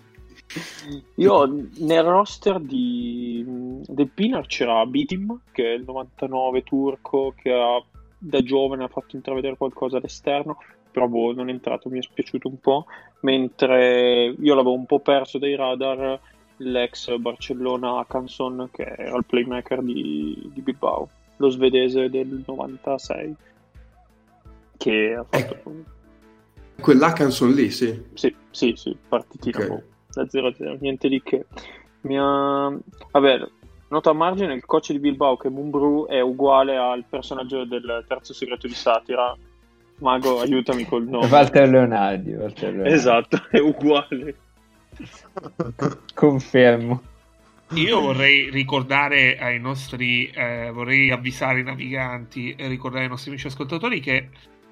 S5: Io nel roster di, del Pinar c'era Bitim, che è il 99 turco, che ha, da giovane ha fatto intravedere qualcosa all'esterno, però boh, non è entrato, mi è spiaciuto un po', mentre io l'avevo un po' perso dai radar l'ex Barcellona Akanson, che era il playmaker di, di Bilbao, lo svedese del 96, che ha fatto...
S4: Quell'Akanson lì, sì.
S5: Sì, sì, sì, partitina
S4: Ok.
S5: boh, da 0 a 0, niente di che. Mi ha... Vabbè, Nota a margine, il coach di Bilbao che è Mumbrù è uguale al personaggio del terzo segreto di satira. Mago, aiutami col nome.
S2: Walter Leonardi, Walter Leonardi.
S5: Esatto, è uguale.
S2: Confermo.
S3: Io vorrei ricordare ai nostri, eh, vorrei avvisare i naviganti e ricordare ai nostri amici ascoltatori che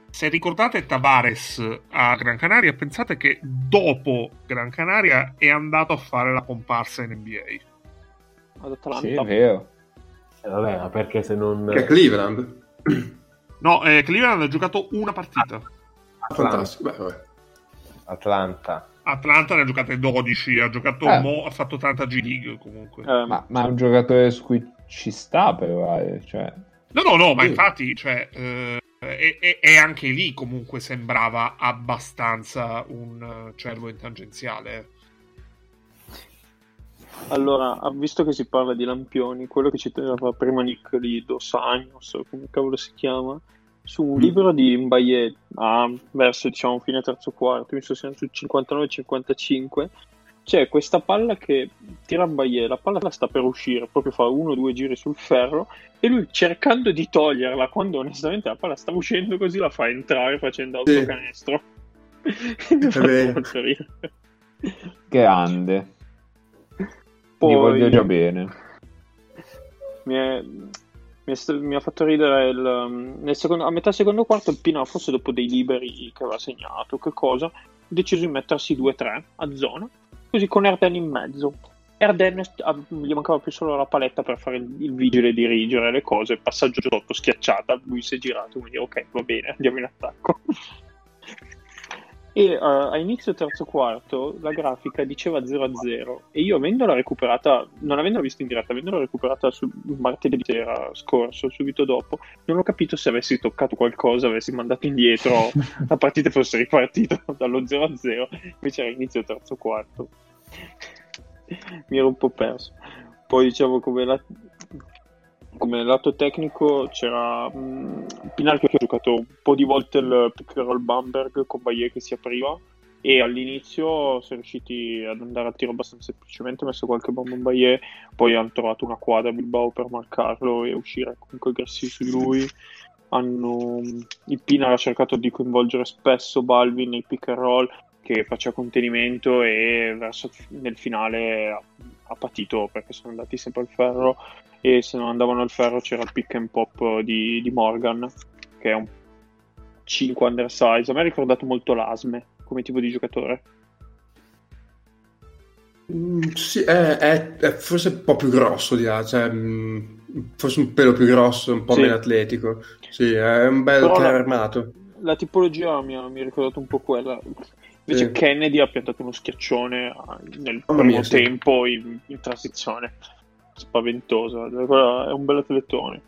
S3: se ricordate Tavares a Gran Canaria, pensate che dopo Gran Canaria è andato a fare la comparsa in NBA.
S5: Ad Atlanta.
S2: Sì, è vero.
S6: Eh, vabbè, ma perché se non...
S4: Che è Cleveland.
S3: No, eh, Cleveland ha giocato una partita.
S4: Fantastico. Beh, vabbè.
S6: Atlanta.
S3: Atlanta ne ha giocate 12, ha giocato
S2: Eh.
S3: mo, ha fatto tanta G League comunque.
S5: Eh,
S2: Ma, ma è un giocatore su cui ci sta però, eh, cioè...
S3: No, no, no, ma
S4: Sì.
S3: infatti, cioè, eh, e, e- anche lì comunque sembrava abbastanza un eh, cervo in tangenziale.
S5: Allora, visto che si parla di lampioni, quello che citava prima Nick di Dos Anjos, o come cavolo si chiama, su un libro di Mbaye, ah, verso diciamo fine terzo quarto, mi sto sul 59-55, c'è questa palla che tira Mbaye, la palla sta per uscire, proprio fa uno o due giri sul ferro, e lui cercando di toglierla, quando onestamente la palla sta uscendo così, la fa entrare facendo
S4: Sì.
S5: autocanestro. Ridere.
S2: Grande.
S5: Poi-
S2: Gli voglio già bene.
S5: mi, è- mi st- mi ha fatto ridere il, um, secondo- a metà secondo quarto il Pina forse dopo dei liberi che aveva segnato che cosa ha deciso di mettersi 2-3 a zona così con Erden in mezzo. Erden gli mancava più solo la paletta per fare il, il vigile dirigere le cose passaggio sotto schiacciata lui si è girato quindi ok va bene andiamo in attacco e eh, a inizio terzo quarto la grafica diceva 0-0 e io avendola recuperata, non avendola vista in diretta, avendola recuperata su martedì sera scorso, subito dopo, non ho capito se avessi toccato qualcosa, avessi mandato indietro, la partita fosse ripartita dallo 0-0, invece era inizio terzo quarto. Mi ero un po' perso. Poi diciamo come la- come lato tecnico c'era mh, Pinarchio che ha giocato un po' di volte il pick and roll Bamberg con Bayer che si apriva e all'inizio sono riusciti ad andare a tiro abbastanza semplicemente, ha messo qualche bomba in Bayer, poi hanno trovato una quadra a Bilbao per marcarlo e uscire comunque aggressivi su di lui. Hanno, il Pinar ha cercato di coinvolgere spesso Balvin nei pick and roll che faceva contenimento e verso nel finale ha, patito perché sono andati sempre al ferro e se non andavano al ferro c'era il pick and pop di, di Morgan che è un 5 undersize a me ha ricordato molto l'Asme come tipo di giocatore
S4: Mm, sì, è, è- è forse un po' più grosso di là, cioè, mm, forse un pelo più grosso, un po'
S5: Sì.
S4: meno atletico. Sì, è un bel
S5: Però la-
S4: armato.
S5: la tipologia mi ha, mi ha ricordato un po' quella invece
S4: Sì.
S5: Kennedy ha piantato uno schiaccione ah, nel
S4: Mamma
S5: primo
S4: mia, sì.
S5: tempo in, in transizione spaventosa è un bel atletone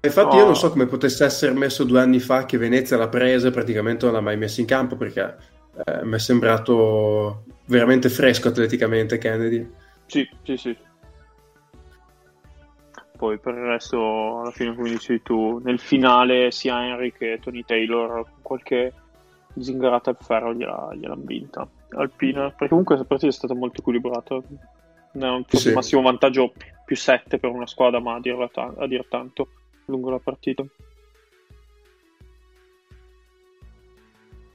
S4: Infatti
S5: No.
S4: io non so come potesse essere messo due anni fa che Venezia l'ha presa e praticamente non l'ha mai messo in campo perché eh, mi è sembrato veramente fresco atleticamente Kennedy.
S5: Sì, sì, sì. Poi per il resto, alla fine, come dicevi tu, nel finale sia Henry che Tony Taylor con qualche zingarata al ferro gliela- gliel'hanno vinta. Alpina, perché comunque questa partita è stata molto equilibrata. No,
S4: Sì.
S5: il massimo vantaggio più 7 per una squadra, ma a, dirla ta- a dir tanto lungo la partita.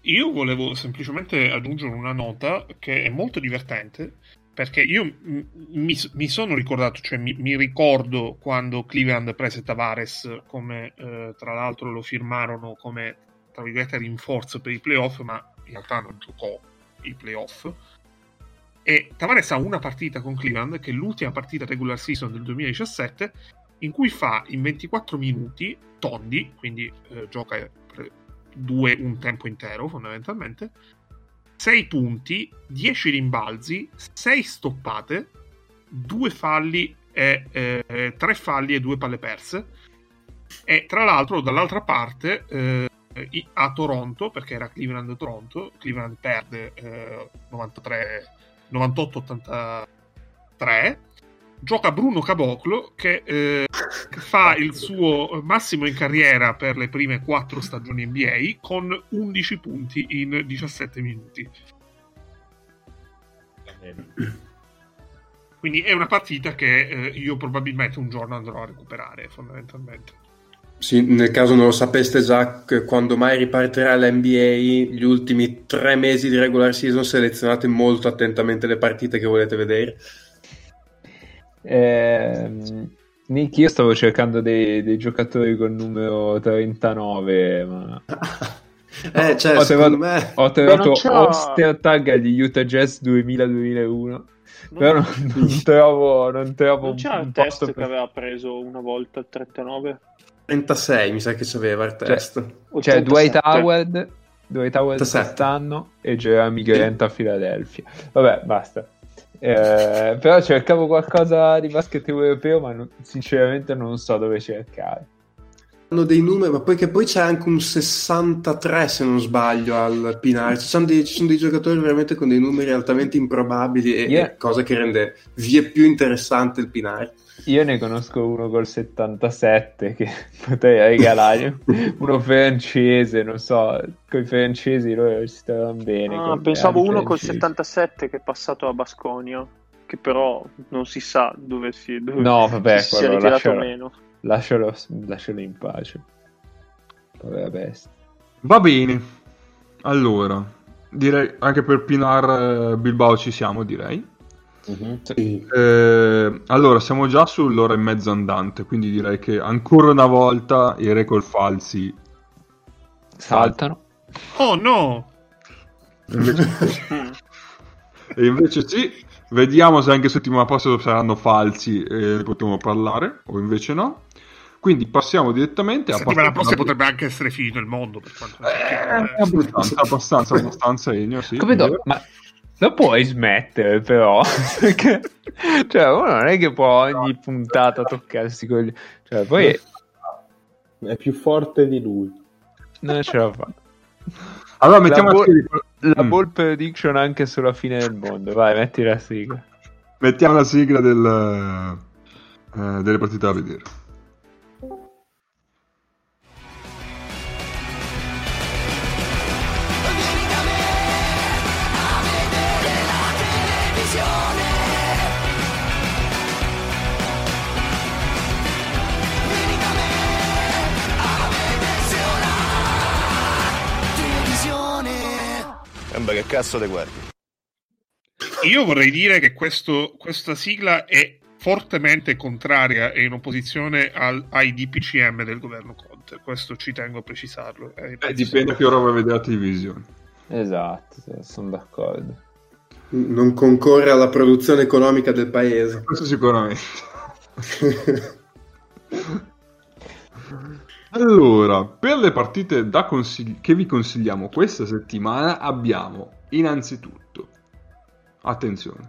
S3: Io volevo semplicemente aggiungere una nota che è molto divertente perché io m- mi, mi sono ricordato, cioè mi, mi ricordo quando Cleveland prese Tavares come eh, tra l'altro lo firmarono come tra virgolette rinforzo per i playoff, ma in realtà non giocò i playoff. E Tavares ha una partita con Cleveland, che è l'ultima partita regular season del 2017, in cui fa in 24 minuti tondi, quindi eh, gioca due un tempo intero fondamentalmente, 6 punti, 10 rimbalzi, 6 stoppate, 2 falli e 3 falli e 2 palle perse. E tra l'altro dall'altra parte eh, i- a Toronto, perché era Cleveland-Toronto, Cleveland perde eh, 93 98-83 gioca Bruno Caboclo che eh, fa il suo massimo in carriera per le prime 4 stagioni NBA con 11 punti in 17 minuti Quindi è una partita che eh, io probabilmente un giorno andrò a recuperare, fondamentalmente.
S4: Sì, nel caso non lo sapeste già, quando mai ripartirà l'NBA, gli ultimi tre mesi di regular season selezionate molto attentamente le partite che volete vedere.
S2: Ehm, Nick, io stavo cercando dei, dei giocatori col numero 39, ma
S4: Eh, cioè,
S2: ho trovato,
S4: me...
S2: ho trovato
S5: non
S2: Ostertag agli Utah Jazz 2000-2001, però non,
S5: Non,
S2: non trovo, non trovo
S5: non
S2: un,
S5: c'era
S2: un
S5: il
S2: posto
S5: test che
S2: per...
S5: aveva preso una volta il 39?
S4: 36 mi sa che c'aveva il test.
S2: Cioè,
S5: 87.
S2: Dwight Howard, Dwight Howard
S4: 87.
S2: quest'anno e Jeremy Grant a Philadelphia. Vabbè, basta. Eh, però cercavo qualcosa di basket europeo, ma non- sinceramente non so dove cercare.
S4: Hanno dei numeri, ma poi che poi c'è anche un 63 se non sbaglio al Pinar. Ci sono dei, ci sono dei giocatori veramente con dei numeri altamente improbabili e,
S2: Yeah.
S4: cosa che rende vie più interessante il Pinar.
S2: Io ne conosco uno col 77 che potrei regalare, uno francese, non so, con i francesi loro si stavano bene.
S5: Ah, pensavo uno col
S2: francesi.
S5: 77 che è passato a Basconia, che però non si sa dove si, dove
S2: No, vabbè,
S5: si sia
S2: quello
S5: ritirato o
S2: lascialo.
S5: meno.
S2: Lascialo, lascialo in pace. Povera bestia.
S1: Va bene. Allora, direi anche per Pinar eh, Bilbao ci siamo, direi.
S4: Sì.
S1: Eh, allora, siamo già sull'ora e mezza andante, quindi direi che ancora una volta i record falsi.
S2: Saltano.
S3: Oh no!
S1: Invece, e invece sì, vediamo se anche settimana prossima saranno falsi e ne potremo parlare, o invece no. Quindi passiamo direttamente a...
S3: settimana prossima potrebbe anche essere finito il mondo. Per quanto
S1: Eh, abbastanza, abbastanza, abbastanza, Ennio, sì.
S2: Come do- ma lo puoi smettere però perché cioè uno non è che può ogni puntata toccarsi con gli... cioè poi
S6: È più forte di lui.
S2: non ce la fa
S1: Allora mettiamo
S2: La
S1: la,
S2: bo-
S1: sigla,
S2: la
S1: Mm.
S2: ball prediction anche sulla fine del mondo vai metti la sigla
S1: mettiamo la sigla del, eh, delle partite da vedere.
S7: Che cazzo te guardi.
S3: Io vorrei dire che questo- questa sigla è fortemente contraria e in opposizione al- ai DPCM del governo Conte. Questo ci tengo a precisarlo. Eh,
S1: Eh, dipende che ora vai a vedere la televisione.
S2: esatto sono d'accordo
S4: Non concorre alla produzione economica del paese.
S1: Questo sicuramente. Allora, per le partite da consigli- che vi consigliamo questa settimana abbiamo innanzitutto, attenzione,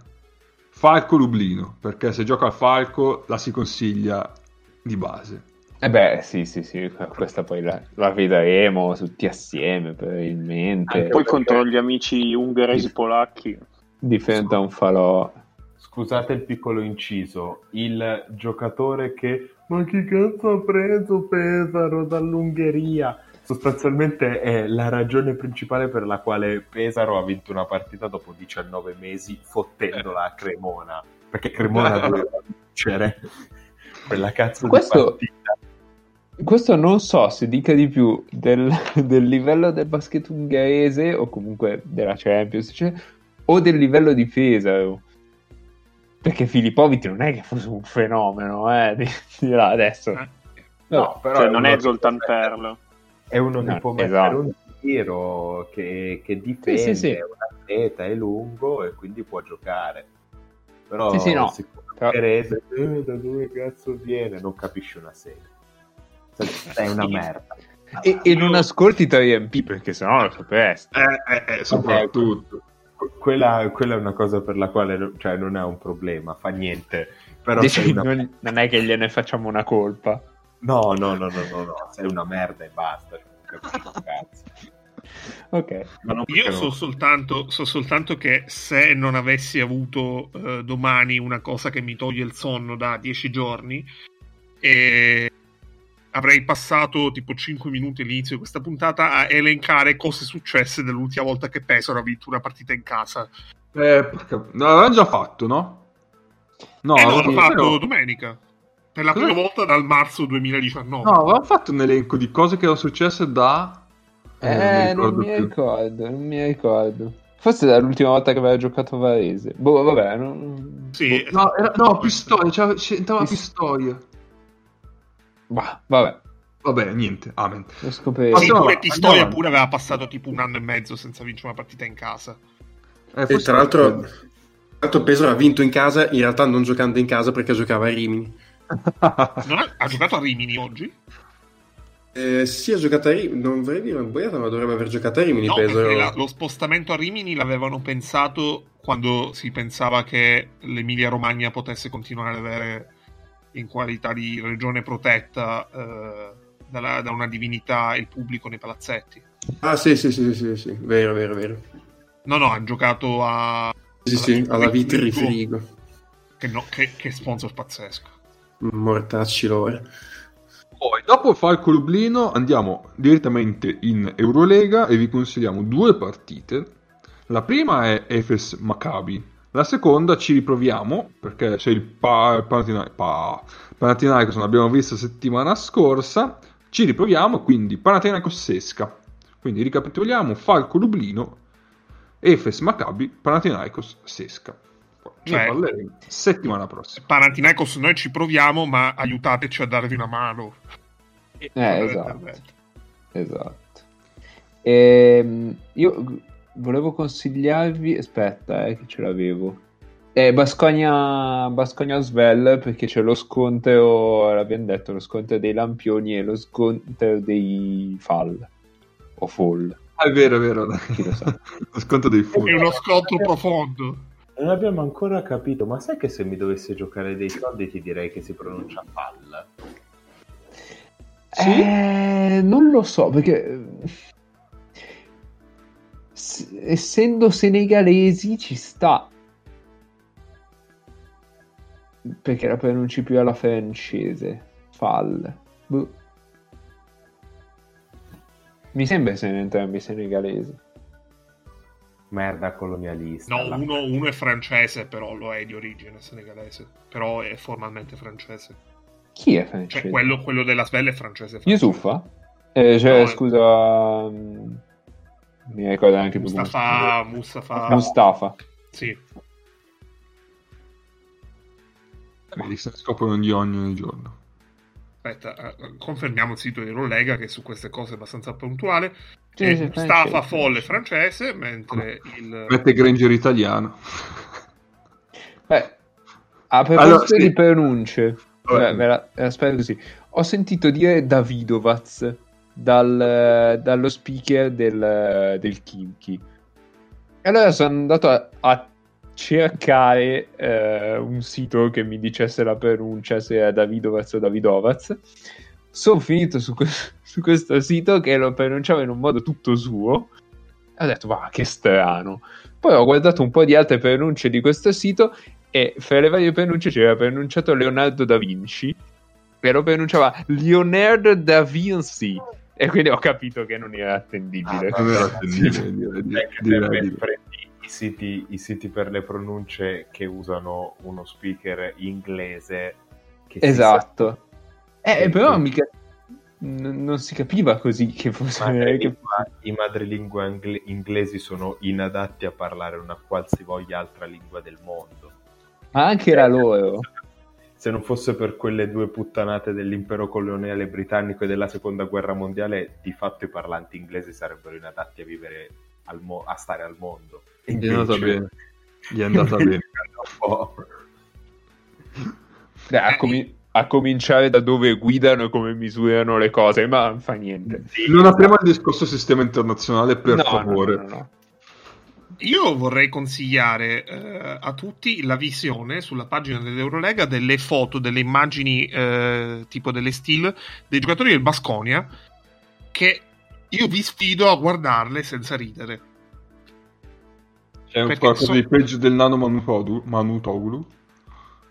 S1: Falco Lublino, perché se gioca al Falco la si consiglia di base.
S2: eh beh sì sì sì questa poi la, la vedremo tutti assieme probabilmente
S5: Poi contro gli amici ungheresi polacchi.
S2: diventa un falò
S6: Scusate il piccolo inciso, il giocatore che ma chi cazzo ha preso Pesaro dall'Ungheria? Sostanzialmente è la ragione principale per la quale Pesaro ha vinto una partita dopo 19 mesi fottendola a Cremona, perché Cremona doveva vincere quella cazzo
S2: Questo-
S6: di partita.
S2: Questo non so se dica di più del, del livello del basket ungherese o comunque della Champions cioè, o del livello di Pesaro. Perché Filippovic non è che fosse un fenomeno, eh, di, di là adesso.
S3: Eh.
S6: No, però
S5: Cioè,
S6: è
S5: non è Zoltan Perl.
S6: È uno che
S2: No,
S6: può mettere
S2: esatto.
S6: un tiro, che, che difende,
S2: Sì, sì, sì.
S6: è un atleta, è lungo e quindi può giocare. Però
S2: Sì, sì, no.
S6: siccome
S2: Però-
S6: Perese, eh, da dove cazzo viene? Non capisci una serie. È una merda.
S2: E, e non ascolti 3MP perché sennò lo sapresti.
S1: Eh, eh, eh, soprattutto.
S6: Que- Quella, quella è una cosa per la quale cioè, non è un problema, fa niente. Però
S2: Dici,
S6: una...
S2: non, non è che gliene facciamo una colpa.
S6: No, no, no, no, no, no, sei una merda e basta.
S2: Ok.
S6: Ma non
S3: Io so soltanto, so soltanto che se non avessi avuto eh, domani una cosa che mi toglie il sonno da dieci giorni, eh, avrei passato tipo 5 minuti all'inizio di questa puntata a elencare cose successe dell'ultima volta che Pesaro ha vinto una partita in casa.
S1: Eh, no, l'avevamo già fatto, no? No,
S3: eh no, fatto
S1: però-
S3: domenica. Per la
S1: Cosa?
S3: prima volta dal marzo 2019.
S1: No, avevamo fatto un elenco di cose che erano successe da...
S2: Eh, non
S1: ricordo
S2: mi
S1: più.
S2: ricordo, non mi ricordo. Forse dall'ultima volta che aveva giocato Varese. Boh, vabbè, non...
S3: Sì,
S1: No, era- no, Pistoia, c'era- c'entrava Pistoia.
S2: Bah, vabbè,
S1: Vabbè, niente, amen.
S2: lo scopriremo.
S3: Sì, pure Pistoia
S1: andiamo
S3: pure aveva passato tipo un anno e mezzo senza vincere una partita in casa.
S1: Eh,
S4: E tra l'altro, tra l'altro Pesaro ha vinto in casa, in realtà non giocando in casa perché giocava a Rimini.
S3: Non ha, ha giocato a Rimini oggi?
S4: Eh, sì, ha giocato a Rimini, non vorrei dire una boiata, ma dovrebbe aver giocato a Rimini.
S3: No, la- lo spostamento a Rimini l'avevano pensato quando si pensava che l'Emilia Romagna potesse continuare ad avere in qualità di regione protetta eh, dalla- da una divinità il pubblico nei palazzetti.
S4: Ah, sì, sì, sì, sì, sì, vero, vero, vero.
S3: No, no, hanno giocato a...
S4: Sì, sì, alla Vitri
S3: Frigo,
S4: Frigo.
S3: Che, no, che, che sponsor pazzesco.
S4: Mortacci loro.
S1: Poi, dopo il Falco Lublino, andiamo direttamente in Eurolega e vi consigliamo due partite. La prima è Efes Maccabi. La seconda ci riproviamo perché c'è il pa- Panathina- pa- Panathinaikos, l'abbiamo visto settimana scorsa. Ci riproviamo, quindi Panathinaikos Sesca. Quindi ricapitoliamo: Falco Lublino, Efes Maccabi, Panathinaikos Sesca.
S3: Cioè-
S1: settimana prossima.
S3: Panathinaikos noi ci proviamo, ma aiutateci a darvi una mano.
S2: Eh, esatto. Esatto. Ehm, io volevo consigliarvi, aspetta, eh, che ce l'avevo. Eh, Bascogna, Bascogna Svel perché c'è lo scontro, l'abbiamo detto, lo scontro dei lampioni e lo scontro dei fall o fall.
S1: Ah, è vero, è vero.
S2: Chi lo sa.
S1: Lo sconto dei
S3: È
S1: furti.
S3: uno scontro profondo.
S6: Non abbiamo ancora capito, ma sai che se mi dovesse giocare dei soldi ti direi che si pronuncia palla?
S1: Sì?
S2: Eh, non lo so perché essendo senegalesi ci sta perché la pronunci più alla francese fall Boh. mi sembra siano entrambi senegalesi
S6: Merda colonialista.
S3: No, uno, uno è francese, però lo è di origine senegalese. Però è formalmente francese.
S2: chi è
S3: Cioè,
S2: francese?
S3: quello, quello della Svelle è francese. francese.
S2: Yusufa? Eh, cioè,
S3: No,
S2: scusa mm, mi ricordo anche più
S3: Mustafa, Mustafa,
S2: Mustafa
S3: Sì.
S1: Se ne scoprono di ogni giorno.
S3: Aspetta, eh, confermiamo il sito di Eurolega che su queste cose è abbastanza puntuale.
S2: Sì, sì,
S3: Mustafa. Folle francese, mentre il...
S1: Mette Granger italiano.
S2: Beh, a proposito
S1: Allora, sì.
S2: di pronunce,
S1: Vabbè.
S2: ve la- spiego così. Ho sentito dire Davidovaz dal- dallo speaker del, del Kimchi. E allora sono andato a, a cercare eh, un sito che mi dicesse la pronuncia, se era Davidovaz o Davidovaz. Sono finito su, que- su questo sito che lo pronunciava in un modo tutto suo. E ho detto, ma che strano. Poi ho guardato un po' di altre pronunce di questo sito e fra le varie pronunce c'era pronunciato Leonardo da Vinci e lo pronunciava Leonardo da Vinci e quindi ho capito che non era attendibile.
S6: Ah,
S1: Non era attendibile, di-
S6: prendi i siti, i siti per le pronunce che usano uno speaker inglese
S2: Esatto. Eh,
S6: Sì,
S2: però mica non si capiva così che fosse
S6: sa-
S2: che-
S6: madrelingua- I madrelingua ingle- inglesi sono inadatti a parlare una qualsivoglia altra lingua del mondo.
S2: ma anche la loro.
S6: Se non fosse per quelle due puttanate dell'impero coloniale britannico e della seconda guerra mondiale, di fatto i parlanti inglesi sarebbero inadatti a vivere al mo- a stare al mondo. E
S1: Gli è andata
S6: invece-
S1: bene. Gli è andata bene.
S2: Dai, a, comi- a cominciare da dove guidano e come misurano le cose, ma non fa niente.
S1: Non apriamo il discorso sistema internazionale, per
S2: No,
S1: favore.
S2: no, no, no.
S3: Io vorrei consigliare eh, a tutti la visione sulla pagina dell'Eurolega delle foto, delle immagini eh, tipo delle still dei giocatori del Basconia che io vi sfido a guardarle senza ridere.
S1: C'è un
S3: Perché
S1: qualcosa
S3: so-
S1: di peggio del nano Manutoglu. Manutoglu.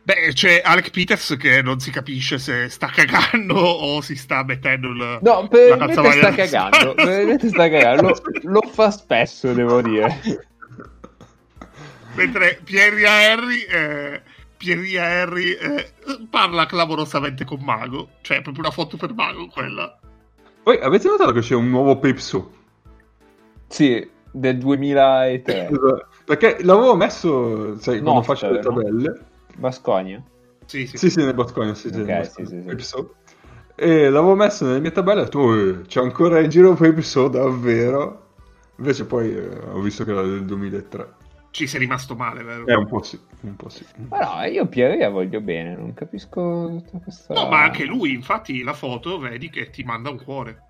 S3: Beh, c'è Alec Peters che non si capisce se sta cagando o si sta mettendo il...
S2: No,
S3: la
S2: probabilmente sta cagando. probabilmente sta cagando. Lo, lo fa spesso, devo dire.
S3: Mentre Pierre Henry, eh, Pierria Harry eh, parla clamorosamente con Mago. Cioè, è proprio una foto per Mago quella.
S1: Poi avete notato che c'è un nuovo Pepso?
S2: Sì, del 2003.
S1: Perché l'avevo messo, sai, quando
S2: Nostra,
S1: faccio le
S2: no?
S1: tabelle.
S2: Bascogna.
S3: Sì, sì.
S1: Sì, sì, nel Boscogna, sì, sì,
S2: Ok,
S1: nel
S2: sì, sì, sì.
S1: E l'avevo messo nelle mie tabelle e ho detto, "Oh, c'è ancora in giro Pepso, davvero? Invece poi eh, ho visto che era del 2003.
S3: Ci sei rimasto male, vero?
S1: Eh, un po' sì, un po' sì.
S2: Ma no, io Pierre la voglio bene, non capisco tutta questa...
S3: No, ma anche lui, infatti, la foto, vedi che ti manda un cuore.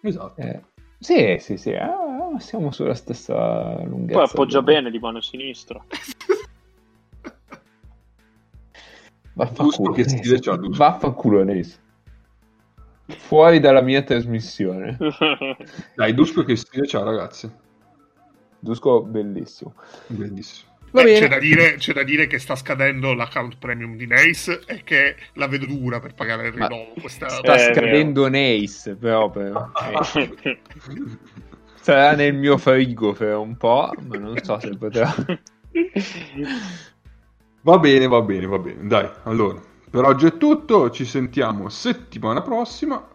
S1: Esatto.
S2: Eh, sì, sì, sì, ah, siamo sulla stessa lunghezza.
S5: Poi appoggia bene di mano sinistra.
S2: Vaffanculo,
S1: che stile c'ha, Dusko?
S2: Vaffanculo, Nes. Fuori dalla mia trasmissione.
S1: Dai, Dusko che stile c'ha, ragazzi.
S2: Dusko, bellissimo.
S1: Bellissimo.
S2: Va
S3: Eh,
S2: bene.
S3: c'è, da dire, c'è da dire che sta scadendo l'account premium di Nace e che la vedo dura per pagare il rinnovo. Questa...
S2: Sta
S5: Eh,
S2: scadendo Nace proprio. Eh, Sarà nel mio frigo per un po', ma non so se potrà.
S1: Va bene, va bene, va bene. Dai, allora, per oggi è tutto. Ci sentiamo settimana prossima.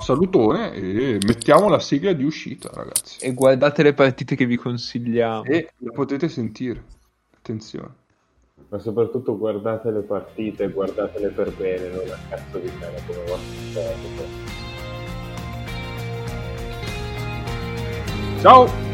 S1: Salutone e mettiamo la sigla di uscita, ragazzi.
S2: E guardate le partite che vi consigliamo.
S1: E la potete sentire. Attenzione.
S6: Ma soprattutto guardate le partite, guardatele per bene, non a cazzo di cane come vostro.
S1: Ciao!